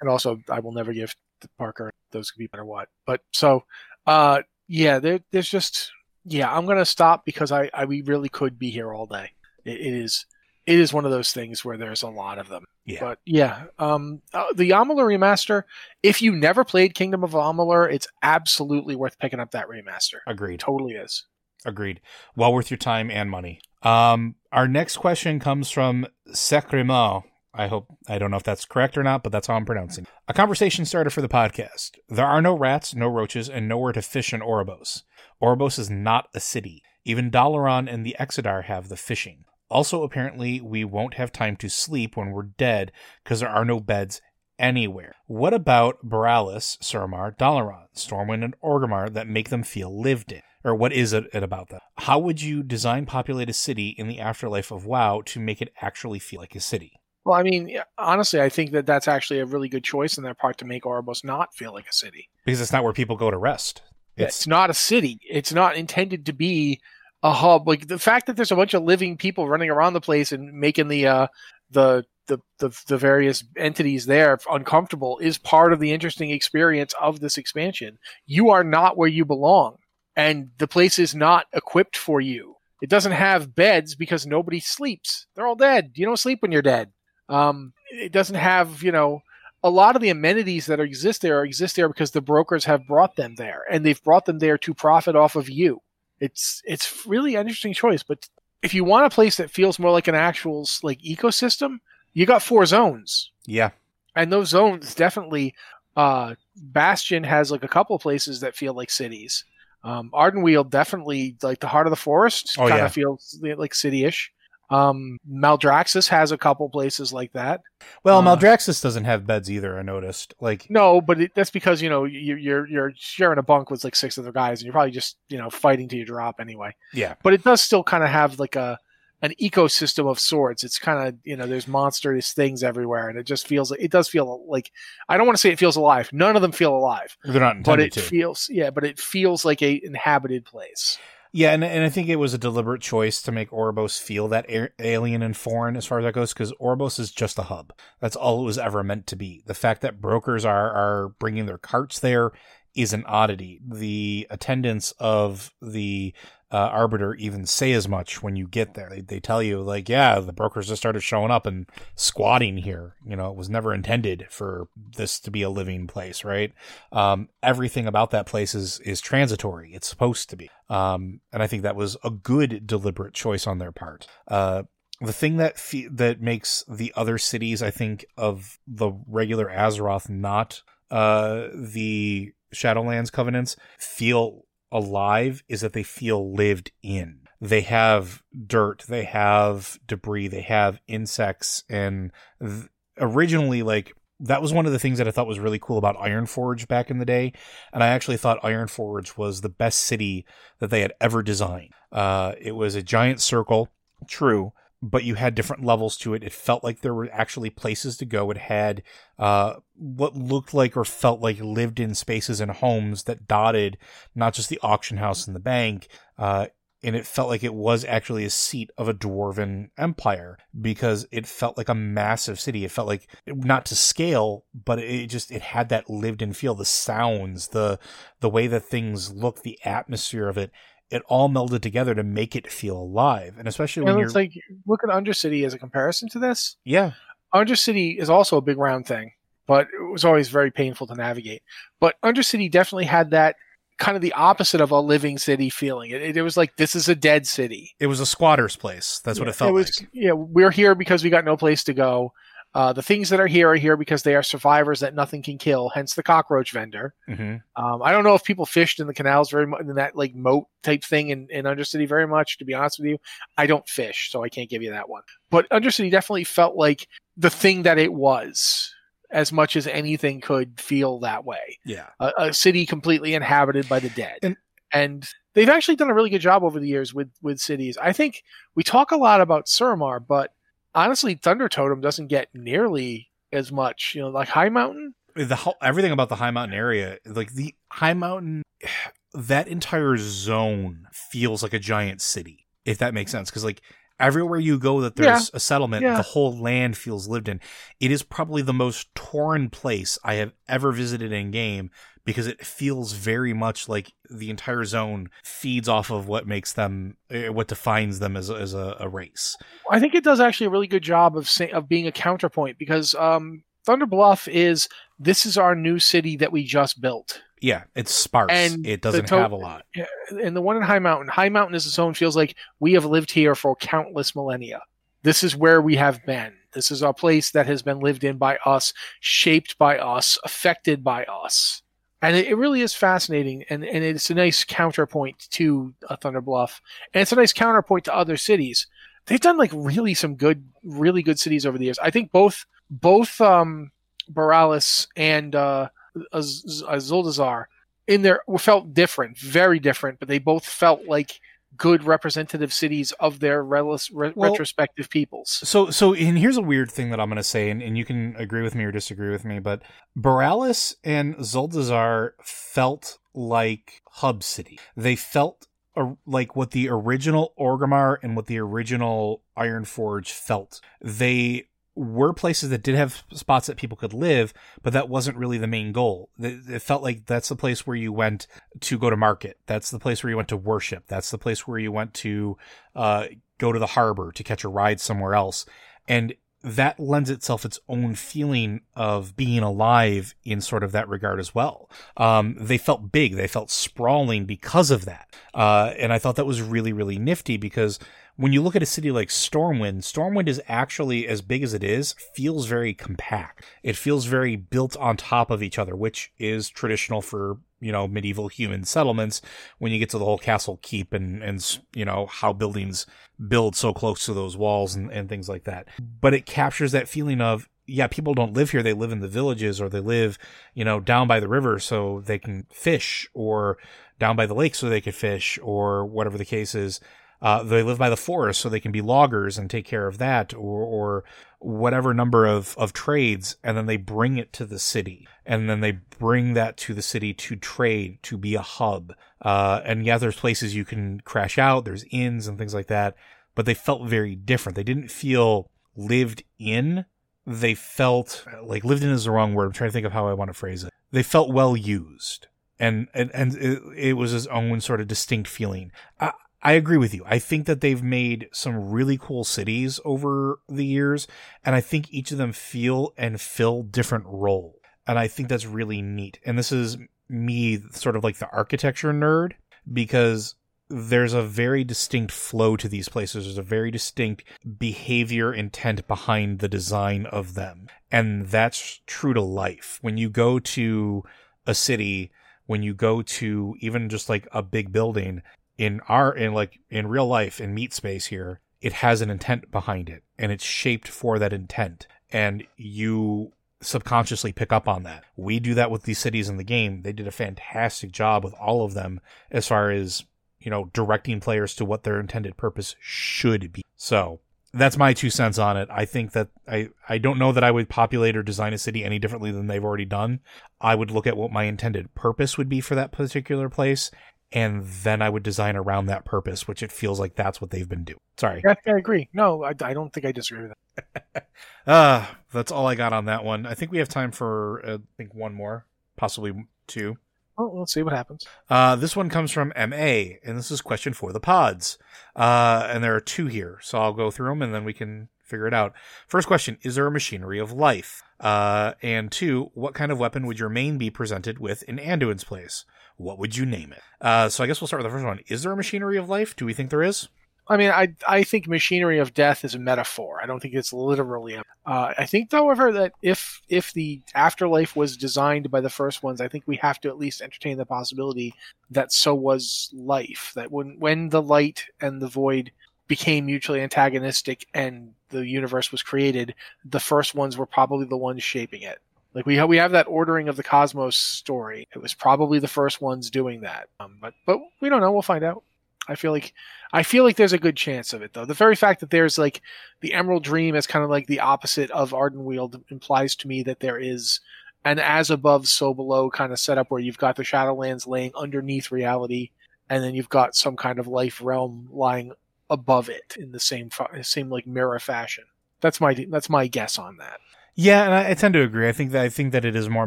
Speaker 1: and also, I will never give Parker those could be better what. But so, uh, yeah, there, there's just yeah, I'm gonna stop because I, I we really could be here all day. It, it is it is one of those things where there's a lot of them.
Speaker 2: Yeah.
Speaker 1: But yeah, um, uh, the Amalur remaster. If you never played Kingdom of Amalur, it's absolutely worth picking up that remaster.
Speaker 2: Agreed.
Speaker 1: Totally is.
Speaker 2: Agreed. Well worth your time and money. Um, our next question comes from Secremo. I hope I don't know if that's correct or not, but that's how I'm pronouncing. it. A conversation starter for the podcast. There are no rats, no roaches, and nowhere to fish in Oribos. Oribos is not a city. Even Dalaran and the Exodar have the fishing. Also, apparently, we won't have time to sleep when we're dead because there are no beds anywhere. What about Boralus, Suramar, Dalaran, Stormwind, and Orgrimmar that make them feel lived in? Or what is it, about them? How would you design populate a city in the afterlife of WoW to make it actually feel like a city?
Speaker 1: Well, I mean, honestly, I think that that's actually a really good choice on their part to make Oribos not feel like a city.
Speaker 2: Because it's not where people go to rest.
Speaker 1: It's,
Speaker 2: It's
Speaker 1: not a city. It's not intended to be a hub. Like the fact that there's a bunch of living people running around the place and making the uh, the the, the the various entities there uncomfortable is part of the interesting experience of this expansion. You are not where you belong, and the place is not equipped for you. It doesn't have beds because nobody sleeps. They're all dead. You don't sleep when you're dead. Um, it doesn't have you know a lot of the amenities that exist there exist there because the brokers have brought them there, and they've brought them there to profit off of you. It's it's really an interesting choice, but if you want a place that feels more like an actual like ecosystem, you got four zones,
Speaker 2: yeah.
Speaker 1: and those zones definitely. Uh, Bastion has like a couple of places that feel like cities. Um, Ardenweald definitely like the heart of the forest
Speaker 2: Oh,
Speaker 1: kind
Speaker 2: yeah.
Speaker 1: of feels like city-ish. Um, Maldraxxus has a couple places like that.
Speaker 2: Well,
Speaker 1: Uh,
Speaker 2: Maldraxxus doesn't have beds either. I noticed. Like,
Speaker 1: No, but it, that's because you know you, you're you're sharing a bunk with like six other guys, and you're probably just you know fighting till you drop anyway.
Speaker 2: yeah,
Speaker 1: But it does still kind of have like a an ecosystem of sorts. It's kind of you know there's monstrous things everywhere, and it just feels like it does feel like I don't want to say it feels alive. None of them feel alive,
Speaker 2: they're not
Speaker 1: but it
Speaker 2: to.
Speaker 1: feels yeah, but it feels like a inhabited place.
Speaker 2: Yeah, and, and I think it was a deliberate choice to make Oribos feel that alien and foreign as far as that goes, because Oribos is just a hub. That's all it was ever meant to be. The fact that brokers are are bringing their carts there is an oddity. The attendance of the uh, arbiter even say as much when you get there. They, they tell you like, yeah, the brokers just started showing up and squatting here. You know, it was never intended for this to be a living place, right? Um, everything about that place is is transitory. It's supposed to be. Um, and I think that was a good deliberate choice on their part. Uh, the thing that fe- that makes the other cities, I think, of the regular Azeroth, not uh, the Shadowlands covenants, feel alive, is that they feel lived in. They have dirt, they have debris, they have insects, and th- originally, like that was one of the things that I thought was really cool about Ironforge back in the day. And I actually thought Ironforge was the best city that they had ever designed. Uh, it was a giant circle, true, but you had different levels to it. It felt like there were actually places to go. It had uh, what looked like or felt like lived in spaces and homes that dotted not just the auction house and the bank. Uh, and it felt like it was actually a seat of a dwarven empire because it felt like a massive city. It felt like not to scale, but it just it had that lived in feel. The sounds, the the way that things look, the atmosphere of it, it all melded together to make it feel alive. And especially when
Speaker 1: And
Speaker 2: you're
Speaker 1: it's like look at Undercity as a comparison to this.
Speaker 2: yeah,
Speaker 1: Undercity is also a big round thing, but it was always very painful to navigate. But Undercity definitely had that kind of the opposite of a living city feeling. It, it was like this is a dead city.
Speaker 2: it was a squatter's place. That's what it felt
Speaker 1: was,
Speaker 2: like.
Speaker 1: Yeah, we're here because we got no place to go. Uh, the things that are here are here because they are survivors that nothing can kill. Hence the cockroach vendor.
Speaker 2: hmm
Speaker 1: Um, I don't know if people fished in the canals very much in that like moat type thing in, in Undercity very much. To be honest with you, I don't fish, so I can't give you that one. But Undercity definitely felt like the thing that it was, as much as anything could feel that way.
Speaker 2: Yeah.
Speaker 1: A, a city completely inhabited by the dead,
Speaker 2: And-
Speaker 1: and they've actually done a really good job over the years with with cities. I think we talk a lot about Suramar, but honestly, Thunder Totem doesn't get nearly as much. You know, like Highmountain.
Speaker 2: the whole, everything about the high mountain area like the high mountain *sighs* that entire zone feels like a giant city if that makes sense because like everywhere you go that there's a settlement
Speaker 1: Yeah.
Speaker 2: the whole land feels lived in it is probably the most tauren place i have ever visited in game because it feels very much like the entire zone feeds off of what makes them, eh, what defines them as, as a, a race.
Speaker 1: I think it does actually a really good job of say, of being a counterpoint because um, Thunder Bluff is this is our new city that we just built.
Speaker 2: Yeah, it's sparse.
Speaker 1: And
Speaker 2: it doesn't
Speaker 1: to-
Speaker 2: have a lot.
Speaker 1: And the one in Highmountain, High Mountain is a zone feels like we have lived here for countless millennia. This is where we have been. This is a place that has been lived in by us, shaped by us, affected by us. And it, it really is fascinating, and, and it's a nice counterpoint to uh, Thunder Bluff, and it's a nice counterpoint to other cities. They've done like really some good, really good cities over the years. I think both both um, Boralus and uh, Az- Az- Zuldazar in there felt different, very different, but they both felt like good representative cities of their relis- re-
Speaker 2: Well-
Speaker 1: retrospective peoples.
Speaker 2: So, so, and here's a weird thing that I'm going to say, and, and you can agree with me or disagree with me, but Boralus and Zuldazar felt like hub city. They felt uh, like what the original Orgrimmar and what the original Ironforge felt. They were places that did have spots that people could live, but that wasn't really the main goal. It felt like that's the place where you went to go to market. That's the place where you went to worship. That's the place where you went to uh, go to the harbor to catch a ride somewhere else. And that lends itself its own feeling of being alive in sort of that regard as well. Um, they felt big, they felt sprawling because of that. Uh, and I thought that was really, really nifty because when you look at a city like Stormwind, Stormwind is actually as big as it is, feels very compact. It feels very built on top of each other, which is traditional for you know medieval human settlements. When you get to the whole castle keep and and you know how buildings build so close to those walls and, and things like that. But it captures that feeling of yeah, people don't live here. They live in the villages or they live, you know, down by the river so they can fish or down by the lake so they can fish or whatever the case is. Uh, they live by the forest so they can be loggers and take care of that or, or whatever number of, of trades. And then they bring it to the city and then they bring that to the city to trade, to be a hub. Uh, and yeah, there's places you can crash out. There's inns and things like that, but they felt very different. They didn't feel lived in. They felt like lived in is the wrong word. I'm trying to think of how I want to phrase it. They felt well used and, and, and it, it was his own sort of distinct feeling. I, I agree with you. I think that they've made some really cool cities over the years, and I think each of them feel and fill different role. And I think that's really neat. And this is me sort of like the architecture nerd because there's a very distinct flow to these places. There's a very distinct behavior intent behind the design of them. And that's true to life. When you go to a city, when you go to even just like a big building, in our in like in real life in meat space here it has an intent behind it and it's shaped for that intent and you subconsciously pick up on that. We do that with these cities in the game. They did a fantastic job with all of them as far as you know directing players to what their intended purpose should be. So that's my two cents on it. I think that i i don't know that i would populate or design a city any differently than they've already done. I would look at what my intended purpose would be for that particular place and then I would design around that purpose, which it feels like that's what they've been doing. Sorry.
Speaker 1: Yeah, I agree. No, I, I don't think I disagree with *laughs* that.
Speaker 2: Uh, that's all I got on that one. I think we have time for, uh, I think, one more, possibly two.
Speaker 1: Well, let's see what happens.
Speaker 2: Uh, this one comes from MA, and this is question for the pods. Uh, and there are two here, so I'll go through them and then we can figure it out. First question Is there a machinery of life? Uh, and two, what kind of weapon would your main be presented with in Anduin's place? What would you name it? Uh, so I guess we'll start with the first one. Is there a machinery of life? Do we think there is?
Speaker 1: I mean, I I think machinery of death is a metaphor. I don't think it's literally. A, uh, I think, however, that if if the afterlife was designed by the first ones, I think we have to at least entertain the possibility that so was life. That when when the light and the void became mutually antagonistic and the universe was created, the first ones were probably the ones shaping it. Like we have, we have that ordering of the cosmos story. It was probably the first ones doing that. Um, but but we don't know. We'll find out. I feel like I feel like there's a good chance of it though. The very fact that there's like the Emerald Dream is kind of like the opposite of Ardenweald implies to me that there is an as above so below kind of setup where you've got the Shadowlands laying underneath reality, and then you've got some kind of life realm lying above it in the same same like mirror fashion. That's my that's my guess on that.
Speaker 2: Yeah, and I, I tend to agree. I think that I think that it is more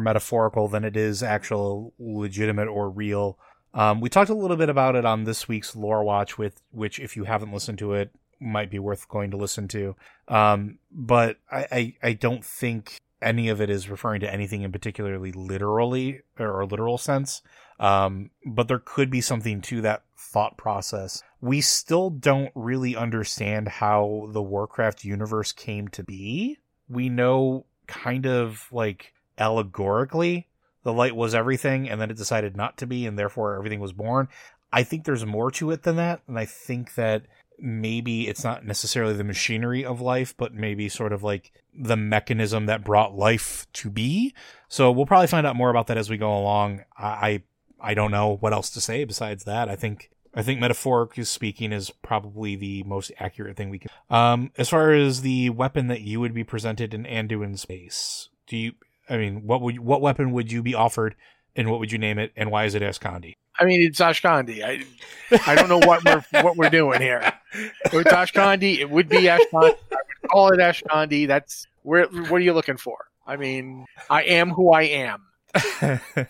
Speaker 2: metaphorical than it is actual legitimate or real. Um, we talked a little bit about it on this week's Lore Watch, with which, if you haven't listened to it, might be worth going to listen to. Um, but I, I, I don't think any of it is referring to anything in particularly literally or literal sense. Um, but there could be something to that thought process. We still don't really understand how the Warcraft universe came to be. We know kind of like allegorically the light was everything and then it decided not to be and therefore everything was born. I think there's more to it than that. And I think that maybe it's not necessarily the machinery of life, but maybe sort of like the mechanism that brought life to be. So we'll probably find out more about that as we go along. I I don't know what else to say besides that. I think I think metaphorically speaking is probably the most accurate thing we can. Um, as far as the weapon that you would be presented in Anduin space, do you? I mean, what would what weapon would you be offered, and what would you name it, and why is it Ashkandi?
Speaker 1: I mean, it's Ashkandi. I, I don't know what we're what we're doing here. It's Ashkandi. It would be Ashkandi. I would call it Ashkandi. That's where. What are you looking for? I mean, I am who I am. *laughs*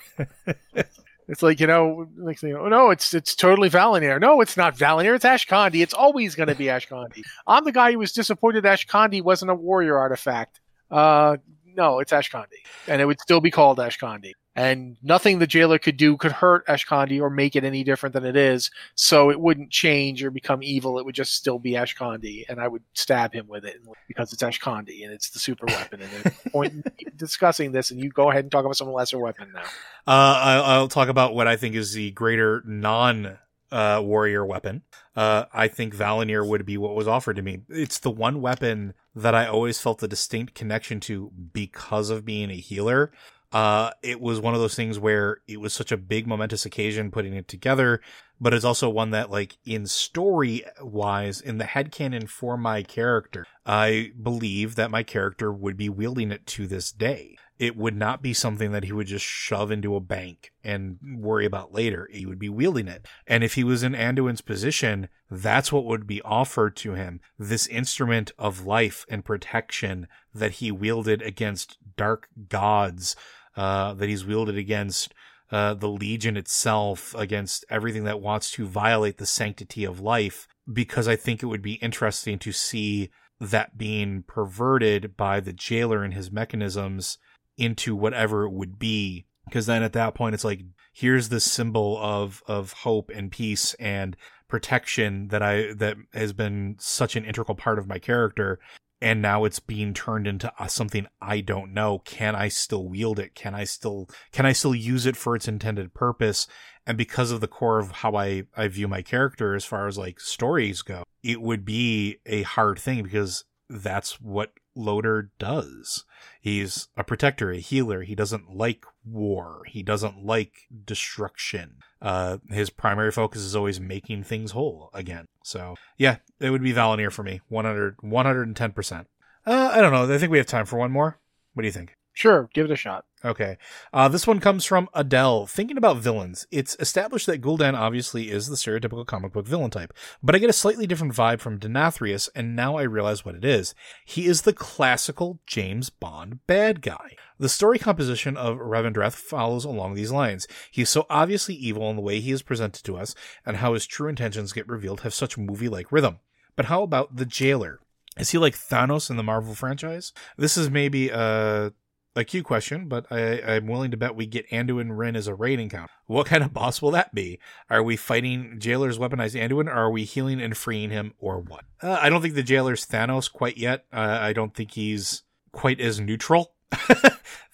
Speaker 1: It's like you know, like you know, no, it's it's totally Val'anyr. No, it's not Val'anyr. It's Ashkandi. It's always going to be Ashkandi. I'm the guy who was disappointed Ashkandi wasn't a warrior artifact. Uh, no, it's Ashkandi, and it would still be called Ashkandi and nothing the jailer could do could hurt Ashkandi or make it any different than it is. So it wouldn't change or become evil. It would just still be Ashkandi, and I would stab him with it because it's Ashkandi and it's the super weapon. And point *laughs* discussing this, and you go ahead and talk about some lesser weapon now.
Speaker 2: Uh, I'll talk about what I think is the greater non uh, warrior weapon. Uh, I think Val'anyr would be what was offered to me. It's the one weapon that I always felt a distinct connection to because of being a healer uh, it was one of those things where it was such a big momentous occasion putting it together, but it's also one that like in story wise, in the headcanon for my character, I believe that my character would be wielding it to this day. It would not be something that he would just shove into a bank and worry about later. He would be wielding it. And if he was in Anduin's position, that's what would be offered to him. This instrument of life and protection that he wielded against dark gods uh, that he's wielded against uh, the Legion itself, against everything that wants to violate the sanctity of life, because I think it would be interesting to see that being perverted by the jailer and his mechanisms into whatever it would be. Because then at that point, it's like, here's the symbol of, of hope and peace and protection that I, that has been such an integral part of my character and now it's being turned into uh, something I don't know. Can I still wield it? Can I still can I still use it for its intended purpose? And because of the core of how I I view my character as far as like stories go, it would be a hard thing because that's what Loder does. He's a protector, a healer. He doesn't like war. He doesn't like destruction. Uh, his primary focus is always making things whole again. So yeah, it would be Val'anyr for me. 100, 110%. Uh, I don't know. I think we have time for one more. What do you think?
Speaker 1: Sure, give it a shot.
Speaker 2: Okay. Uh, this one comes from Adele. Thinking about villains, it's established that Gul'dan obviously is the stereotypical comic book villain type, but I get a slightly different vibe from Denathrius, and now I realize what it is. He is the classical James Bond bad guy. The story composition of Revendreth follows along these lines. He is so obviously evil in the way he is presented to us, and how his true intentions get revealed have such movie like rhythm. But how about the jailer? Is he like Thanos in the Marvel franchise? This is maybe a a Q question, but I, am willing to bet we get Anduin Wrynn as a raid encounter. What kind of boss will that be? Are we fighting Jailer's weaponized Anduin, or are we healing and freeing him, or what? Uh, I don't think the Jailer's Thanos quite yet. Uh, I don't think he's quite as neutral. *laughs*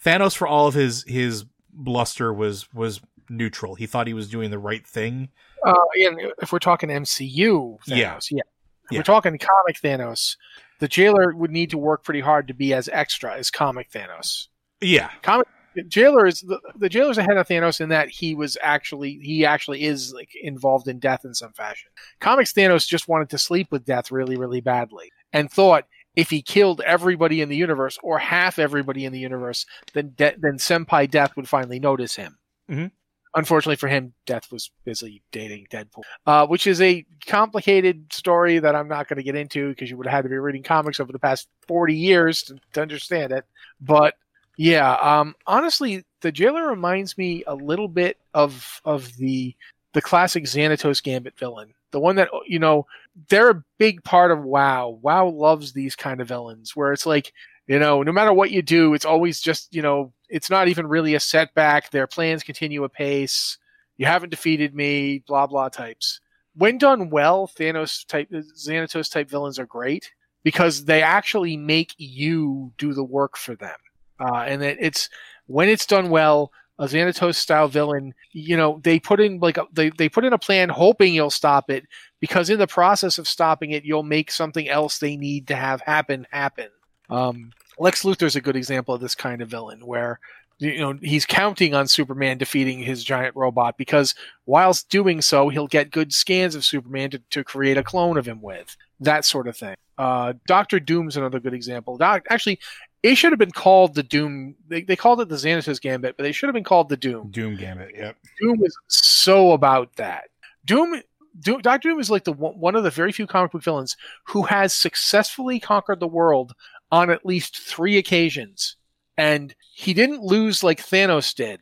Speaker 2: Thanos, for all of his his bluster, was was neutral. He thought he was doing the right thing.
Speaker 1: Uh, and if we're talking MCU, Thanos, yeah, yeah. If yeah. we're talking comic Thanos, the jailer would need to work pretty hard to be as extra as comic Thanos.
Speaker 2: Yeah,
Speaker 1: comic jailer is the, the jailer's ahead of Thanos in that he was actually he actually is like involved in death in some fashion. Comics Thanos just wanted to sleep with death really really badly and thought if he killed everybody in the universe or half everybody in the universe, then de- then Senpai Death would finally notice him.
Speaker 2: Mm-hmm.
Speaker 1: unfortunately for him, Death was busy dating Deadpool, uh, which is a complicated story that I'm not going to get into because you would have had to be reading comics over the past 40 years to, to understand it. But yeah, um, honestly, the jailer reminds me a little bit of of the the classic Xanatos Gambit villain, the one that you know they're a big part of WoW. WoW loves these kind of villains where it's like you know no matter what you do, it's always just you know it's not even really a setback. Their plans continue apace. You haven't defeated me, blah blah types. When done well, Thanos type Xanatos type villains are great because they actually make you do the work for them. Uh, and it, it's when it's done well, a Xanatos style villain, you know, they put in like a, they they put in a plan hoping you'll stop it because in the process of stopping it, you'll make something else they need to have happen happen. Um, Lex Luthor's a good example of this kind of villain where you know he's counting on Superman defeating his giant robot because whilst doing so, he'll get good scans of Superman to, to create a clone of him with that sort of thing. Uh, Doctor Doom's another good example. Doc, actually, it should have been called the Doom. They, they called it the Xanatos Gambit, but they should have been called the Doom.
Speaker 2: Doom Gambit. Yep.
Speaker 1: Doom is so about that. Doom, Doom Doctor Doom is like the one of the very few comic book villains who has successfully conquered the world on at least three occasions, and he didn't lose like Thanos did.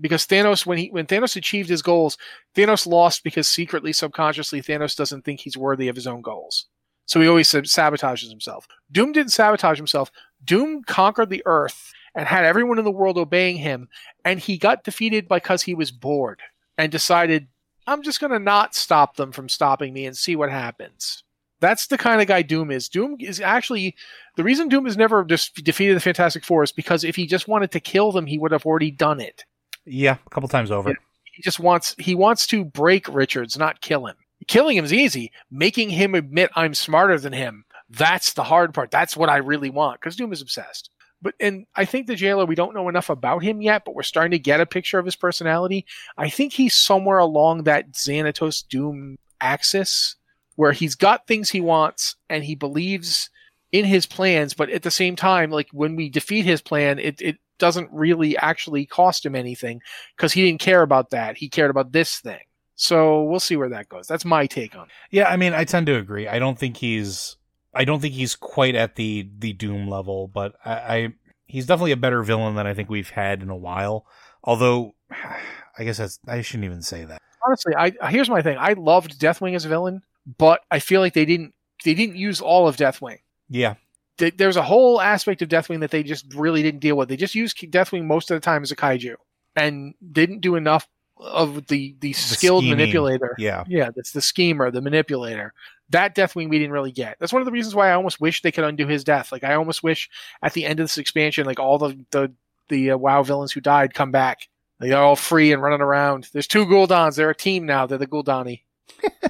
Speaker 1: Because Thanos, when he when Thanos achieved his goals, Thanos lost because secretly, subconsciously, Thanos doesn't think he's worthy of his own goals. So he always sabotages himself. Doom didn't sabotage himself. Doom conquered the Earth and had everyone in the world obeying him, and he got defeated because he was bored and decided, I'm just going to not stop them from stopping me and see what happens. That's the kind of guy Doom is. Doom is actually the reason Doom has never just defeated the Fantastic Four is because if he just wanted to kill them, he would have already done it.
Speaker 2: Yeah, a couple times over.
Speaker 1: He just wants he wants to break Richards, not kill him. Killing him is easy. Making him admit I'm smarter than him, that's the hard part. That's what I really want because Doom is obsessed. But and I think the jailer, we don't know enough about him yet, but we're starting to get a picture of his personality. I think he's somewhere along that Xanatos Doom axis where he's got things he wants and he believes in his plans, but at the same time, like when we defeat his plan, it, it doesn't really actually cost him anything because he didn't care about that. He cared about this thing. So we'll see where that goes. That's my take on it.
Speaker 2: Yeah, I mean, I tend to agree. I don't think he's I don't think he's quite at the the Doom level, but I, I he's definitely a better villain than I think we've had in a while. Although *sighs* I guess that's I shouldn't even say that.
Speaker 1: Honestly, I here's my thing. I loved Deathwing as a villain, but I feel like they didn't they didn't use all of Deathwing.
Speaker 2: Yeah.
Speaker 1: There's a whole aspect of Deathwing that they just really didn't deal with. They just used Deathwing most of the time as a kaiju and didn't do enough of the the skilled
Speaker 2: scheming.
Speaker 1: manipulator.
Speaker 2: Yeah.
Speaker 1: Yeah, that's the schemer, the manipulator. That Deathwing we didn't really get. That's one of the reasons why I almost wish they could undo his death. Like I almost wish at the end of this expansion, like all the the the uh, WoW villains who died come back. Like, they're all free and running around. There's two Guldans. They're a team now. They're the Guldani.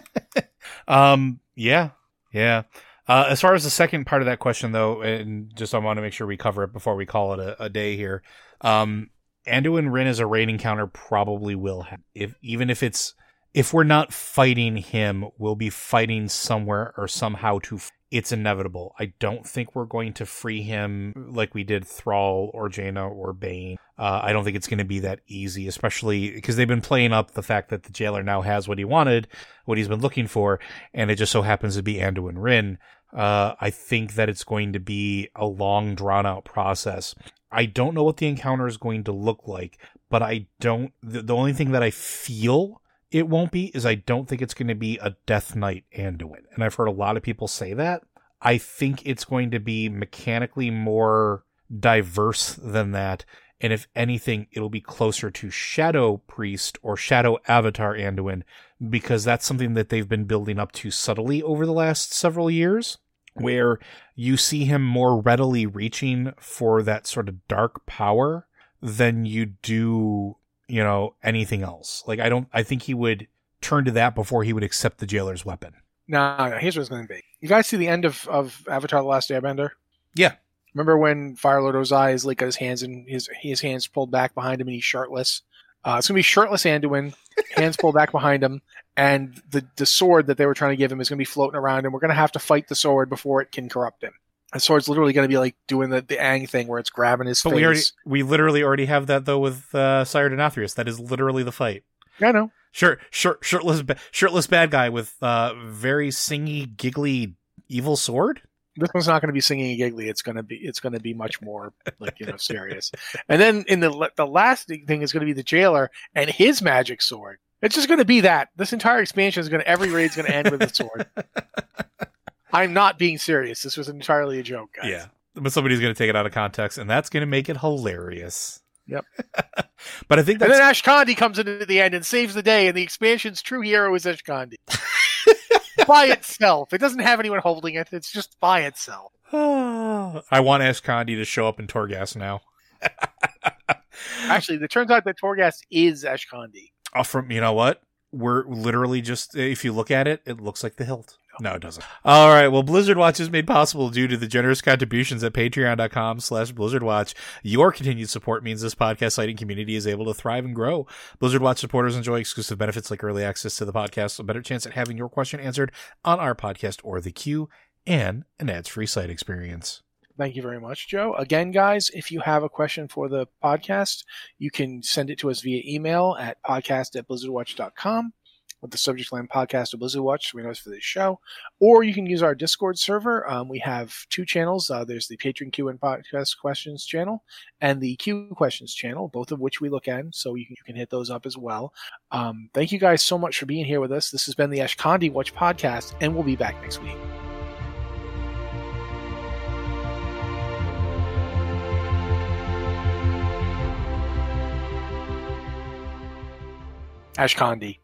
Speaker 1: *laughs*
Speaker 2: um. Yeah. Yeah. Uh, as far as the second part of that question, though, and just I want to make sure we cover it before we call it a, a day here. Um, Anduin Wrynn as a raid encounter probably will have, if even if it's if we're not fighting him, we'll be fighting somewhere or somehow to. It's inevitable. I don't think we're going to free him like we did Thrall or Jaina or Bane. Uh, I don't think it's going to be that easy, especially because they've been playing up the fact that the jailer now has what he wanted, what he's been looking for, and it just so happens to be Anduin Wrynn. Uh, I think that it's going to be a long, drawn out process. I don't know what the encounter is going to look like, but I don't. The, the only thing that I feel it won't be is I don't think it's going to be a Death Knight Anduin. And I've heard a lot of people say that. I think it's going to be mechanically more diverse than that. And if anything, it'll be closer to Shadow Priest or Shadow Avatar Anduin because that's something that they've been building up to subtly over the last several years where you see him more readily reaching for that sort of dark power than you do, you know, anything else. Like I don't I think he would turn to that before he would accept the jailer's weapon.
Speaker 1: No, no, here's what it's going to be. You guys see the end of, of Avatar: The Last Airbender?
Speaker 2: Yeah.
Speaker 1: Remember when Firelord Ozai is like got his hands and his his hands pulled back behind him and he's shirtless? Uh, it's gonna be shirtless Anduin, hands pulled back behind him, and the the sword that they were trying to give him is gonna be floating around, and we're gonna have to fight the sword before it can corrupt him. And Sword's literally going to be like doing the, the Aang thing where it's grabbing his
Speaker 2: But
Speaker 1: face.
Speaker 2: we already we literally already have that though with uh, Sire Denathrius. That is literally the fight.
Speaker 1: I know.
Speaker 2: Shirt, shirt, shirtless, shirtless bad guy with uh, very singy, giggly, evil sword.
Speaker 1: This one's not going to be singing and giggly. It's going to be it's going to be much more like you know serious. And then in the the last thing is going to be the jailer and his magic sword. It's just going to be that. This entire expansion is going to every raid's going to end with a sword. *laughs* I'm not being serious. This was entirely a joke, guys.
Speaker 2: Yeah, but somebody's going to take it out of context, and that's going to make it hilarious.
Speaker 1: Yep. *laughs*
Speaker 2: but I think
Speaker 1: And then Ashkandi comes in at the end and saves the day, and the expansion's true hero is Ashkandi. *laughs* by itself. It doesn't have anyone holding it. It's just by itself. *sighs*
Speaker 2: I want Ashkandi to show up in Torghast now. *laughs*
Speaker 1: Actually, it turns out that Torghast is Ashkandi.
Speaker 2: Oh, from you know what? We're literally just if you look at it, it looks like the hilt. No, it doesn't. All right. Well, Blizzard Watch is made possible due to the generous contributions at patreon.com slash Blizzard Watch. Your continued support means this podcast sighting community is able to thrive and grow. Blizzard Watch supporters enjoy exclusive benefits like early access to the podcast, a better chance at having your question answered on our podcast or the queue, and an ads-free site experience.
Speaker 1: Thank you very much, Joe. Again, guys, if you have a question for the podcast, you can send it to us via email at podcast at blizzardwatch.com with the subject line podcast or Blizzard Watch, we know it's for this show. Or you can use our Discord server. Um, we have two channels. Uh, there's the Patreon Q and Podcast Questions channel and the Q Questions channel, both of which we look at, so you can, you can hit those up as well. Um, thank you guys so much for being here with us. This has been the Ashkandi Watch podcast, and we'll be back next week. Ashkandi.